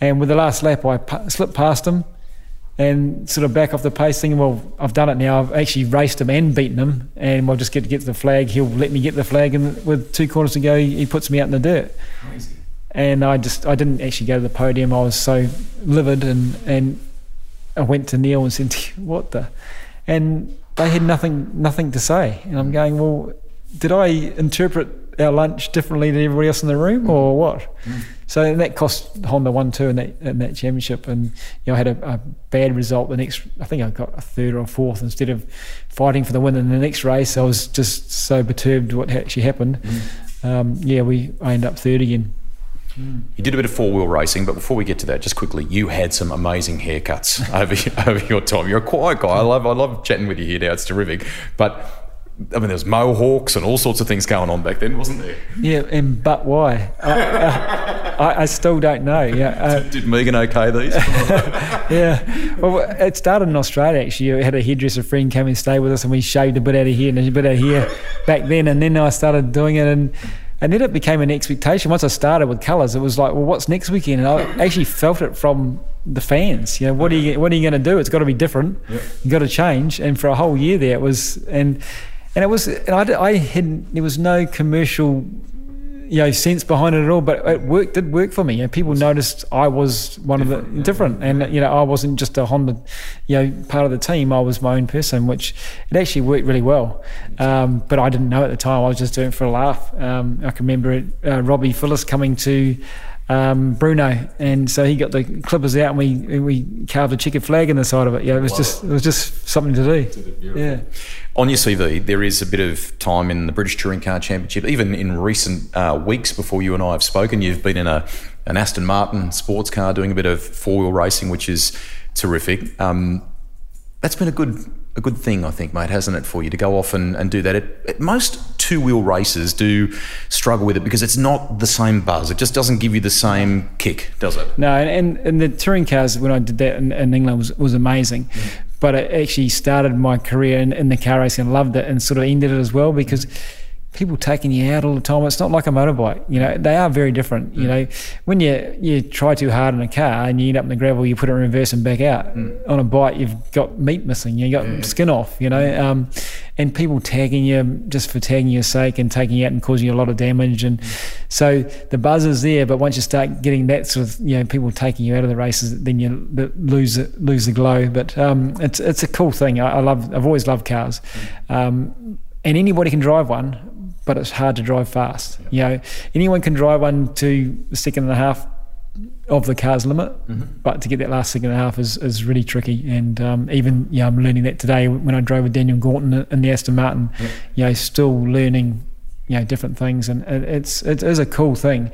And with the last lap, I pa- slipped past him and sort of back off the pace, thinking, well, I've done it now. I've actually raced him and beaten him, and I'll just get to get to the flag. He'll let me get the flag, and with two corners to go, he puts me out in the dirt. Crazy. And I just, I didn't actually go to the podium. I was so livid, and and I went to Neil and said, "What the?" And they had nothing, nothing to say. And I'm going, well, did I interpret our lunch differently than everybody else in the room, or what? Mm. So that cost Honda one two in that in that championship, and you know I had a, a, bad result the next. I think I got a third or a fourth instead of fighting for the win in the next race. I was just so perturbed what actually happened. Mm. Um, yeah, we I ended up third again. You did a bit of four wheel racing, but before we get to that, just quickly, you had some amazing haircuts over over your time. You're a quiet guy. I love I love chatting with you here now. It's terrific, but I mean, there was mohawks and all sorts of things going on back then, wasn't there? Yeah, and but why? I, I, I still don't know. Yeah. Uh, did, did Megan okay these? yeah. Well, it started in Australia actually. We had a hairdresser friend come and stay with us, and we shaved a bit out of here and a bit out of here back then. And then I started doing it, and and then it became an expectation. Once I started with colours, it was like, well, what's next weekend? And I actually felt it from the fans. You know, what are you what are you going to do? It's got to be different. Yep. You got to change. And for a whole year there, it was and and it was and I, I had there was no commercial you know sense behind it at all but it worked did work for me. You know, people noticed I was one different, of the yeah. different. And you know I wasn't just a Honda you know part of the team. I was my own person which it actually worked really well. Um, but I didn't know at the time. I was just doing it for a laugh. Um, I can remember it, uh, Robbie Phillis coming to um, Brno, and so he got the clippers out, and we we carved a checkered flag in the side of it. Yeah, it was just it was just something to do. Yeah. On your CV, there is a bit of time in the British Touring Car Championship. Even in recent uh, weeks before you and I have spoken, you've been in a an Aston Martin sports car doing a bit of four wheel racing, which is terrific. Um, that's been a good a good thing, I think, mate, hasn't it, for you to go off and, and do that? It, it, most two wheel races do struggle with it because it's not the same buzz. It just doesn't give you the same kick, does it? No, and, and, and the touring cars, when I did that in, in England, was, was amazing. Mm. but it actually started my career in, in the car racing and loved it and sort of ended it as well because people taking you out all the time. It's not like a motorbike. You know, they are very different. You know, when you you try too hard in a car and you end up in the gravel, you put it in reverse and back out. On a bike, you've got meat missing. You got skin off. You know, um, and people tagging you just for tagging your sake and taking you out and causing you a lot of damage. And so the buzz is there, but once you start getting that sort of you know people taking you out of the races, then you lose lose the glow. But um, it's it's a cool thing. I, I love. I've always loved cars. Um, and anybody can drive one, but it's hard to drive fast. You know, anyone can drive one to a second and a half of the car's limit, but to get that last second and a half is, is really tricky. And um, even yeah, I'm learning that today when I drove with Daniel Gorton in the Aston Martin. You know, still learning you know different things, and it's it is a cool thing.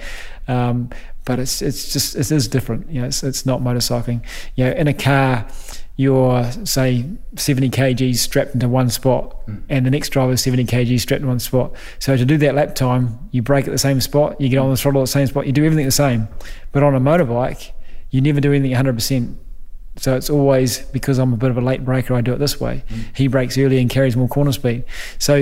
Um, but it's it's just it is different. You know, it's it's not motorcycling. You know, in a car, you're say 70 kgs strapped into one spot, mm. and the next driver is 70 kgs strapped in one spot. So to do that lap time, you brake at the same spot, you get on the throttle at the same spot, you do everything the same. But on a motorbike, you never do anything 100 percent. So it's always because I'm a bit of a late breaker, I do it this way. Mm. He brakes early and carries more corner speed. So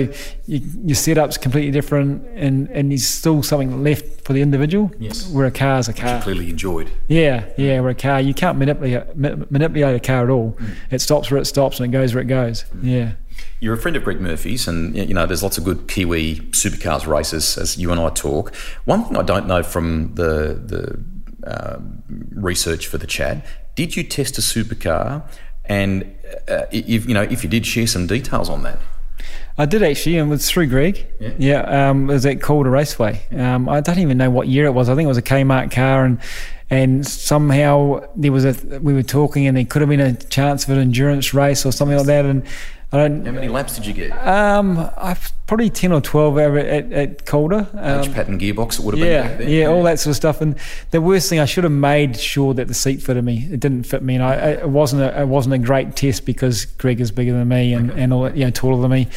you, your setup's completely different, and, and there's still something left for the individual. Yes. Where a car's a car. Clearly enjoyed. Yeah, yeah. Where a car, you can't manipulate manipulate a car at all. Mm. It stops where it stops and it goes where it goes. Mm. Yeah. You're a friend of Greg Murphy's, and you know there's lots of good Kiwi supercars races as you and I talk. One thing I don't know from the the um, research for the chat: did you test a supercar? And uh, if you know, if you did, share some details on that. I did actually, and it was through Greg. Yeah. um, it was at Calder Raceway. Um, I don't even know what year it was. I think it was a Kmart car, and and somehow there was a we were talking, and there could have been a chance of an endurance race or something like that. And I don't. How many laps did you get? Um, I probably ten or twelve over at, at Calder. Um, H pattern gearbox it would have been yeah, back then. yeah, all that sort of stuff. And the worst thing, I should have made sure that the seat fitted me. It didn't fit me, and I, it wasn't a, it wasn't a great test because Greg is bigger than me and, and all you know taller than me.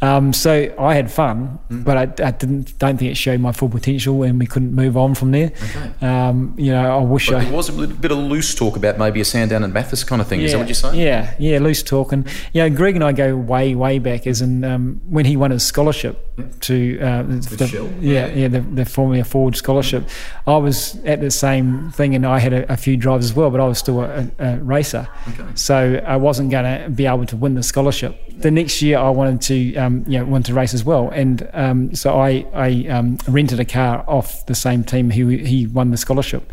Um, so I had fun, Mm. but I, I didn't don't think it showed my full potential, and we couldn't move on from there. Okay. Um, you know, I wish But I. there was a little bit of loose talk about maybe a Sandown and Bathurst kind of thing. Is that what you're saying? Yeah, yeah, loose talk. And, you know, Greg and I go way, way back, as in um, when he won his scholarship to, uh, the, Shell. yeah, yeah, the, the Formula Ford scholarship. I was at the same thing and I had a, a few drives as well, but I was still a, a racer. Okay. So I wasn't going to be able to win the scholarship. The next year I wanted to, um, you know, want to race as well. And um, so I, I um, rented a car off the same team who he won the scholarship.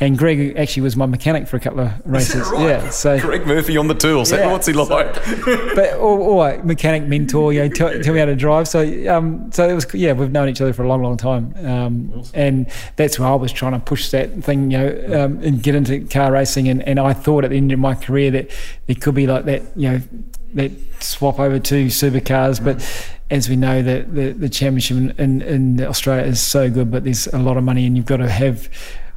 And Greg actually was my mechanic for a couple of races. Yeah. So Greg Murphy on the tools. Yeah. What's he like? but or, or mechanic mentor, you know, tell, tell me how to drive. So, um, so it was yeah, we've known each other for a long, long time, um, and that's where I was trying to push that thing, you know, um, and get into car racing. And, and I thought at the end of my career that there could be like that, you know, that swap over to supercars, but. As we know, the, the, the championship in, in Australia is so good, but there's a lot of money, and you've got to have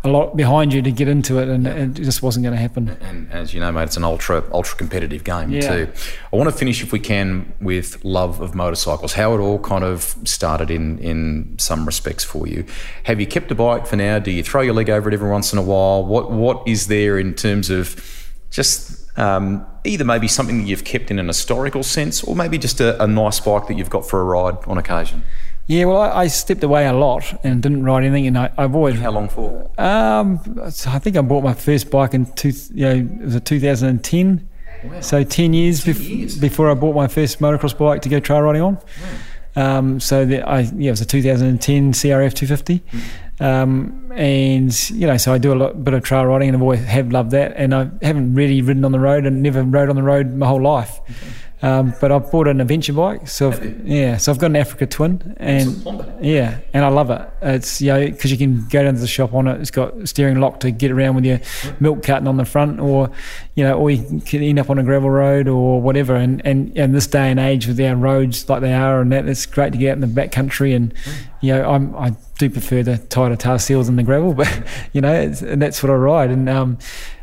a lot behind you to get into it, and it just wasn't going to happen. And as you know, mate, it's an ultra ultra competitive game Yeah. too. I want to finish, if we can, with love of motorcycles. How it all kind of started in in some respects for you. Have you kept a bike for now? Do you throw your leg over it every once in a while? What what is there in terms of just um, either maybe something that you've kept in an historical sense, or maybe just a, a nice bike that you've got for a ride on occasion? Yeah, well, I, I stepped away a lot and didn't ride anything, and I, I've always How long for? Um, I think I bought my first bike in two, you know, it was a 2010. So 10 years, bef- years. before I bought my first motocross bike to go trail riding on. Um, so the, I yeah, it was a 2010 CRF 250. Um, and you know, so I do a lot, bit of trail riding, and I've always have loved that. And I haven't really ridden on the road, and never rode on the road my whole life. Um, but I've bought an adventure bike, so I've, yeah, so I've got an Africa Twin, and yeah, and I love it. It's you know because you can go down to the shop on it. It's got steering lock to get around with your milk carton on the front, or you know, or you can end up on a gravel road or whatever. And and in this day and age with our roads like they are, and that it's great to get out in the back country. And you know, I'm I do prefer the tighter tar seals than the gravel, but you know, it's, and that's what I ride. And um,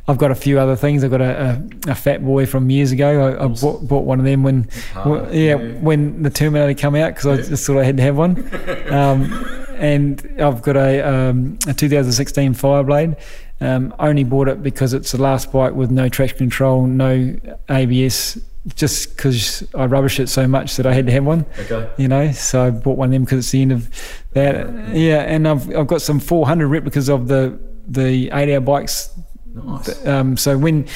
I've got a few other things. I've got a, a, a fat boy from years ago. I, I bought, bought one of them when, Ah, when- yeah, when the Terminator came out because I just thought I had to have one. Um, and I've got a, um, a 2016 Fireblade. Um, only bought it because it's the last bike with no traction control, no ABS, just because I rubbish it so much that I had to have one. Okay. You know, so I bought one of them because it's the end of that. Yeah, and I've I've got some 400 replicas of the the eight hour bikes. Nice. Um, so when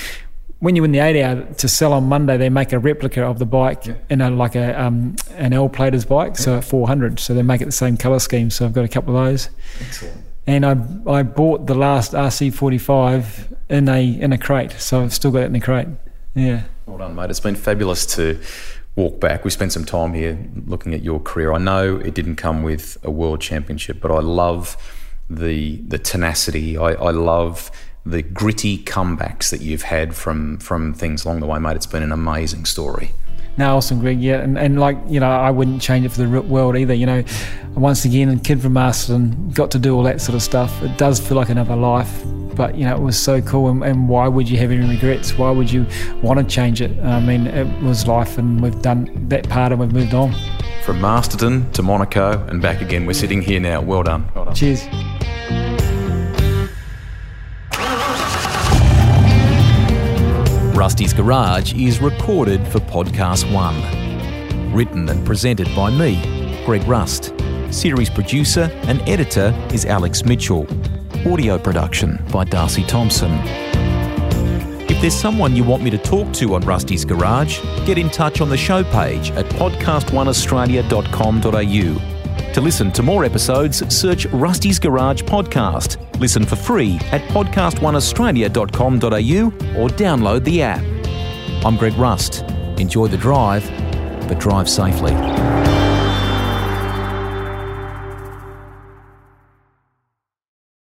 when you win the eight hour to sell on Monday, they make a replica of the bike Yeah. in a like a um, an L plater's bike, so at 400. So they make it the same color scheme. So I've got a couple of those. Excellent. And I I bought the last RC45 in a in a crate, so I've still got it in the crate. Yeah. Well done, mate. It's been fabulous to walk back. We spent some time here looking at your career. I know it didn't come with a world championship, but I love the the tenacity. I, I love the gritty comebacks that you've had from from things along the way, mate. It's been an amazing story. No, awesome, Greg. Yeah, and, and like you know, I wouldn't change it for the world either. You know, once again, a kid from Masterton got to do all that sort of stuff. It does feel like another life, but you know, it was so cool. And, and why would you have any regrets? Why would you want to change it? I mean, it was life, and we've done that part, and we've moved on. From Masterton to Monaco and back again. We're sitting here now. Well done. Well done. Cheers. Rusty's Garage is recorded for Podcast One. Written and presented by me, Greg Rust. Series producer and editor is Alex Mitchell. Audio production by Darcy Thompson. If there's someone you want me to talk to on Rusty's Garage, get in touch on the show page at podcastoneaustralia.com.au. To listen to more episodes, search Rusty's Garage Podcast. Listen for free at podcastoneaustralia.com.au or download the app. I'm Greg Rust. Enjoy the drive, but drive safely.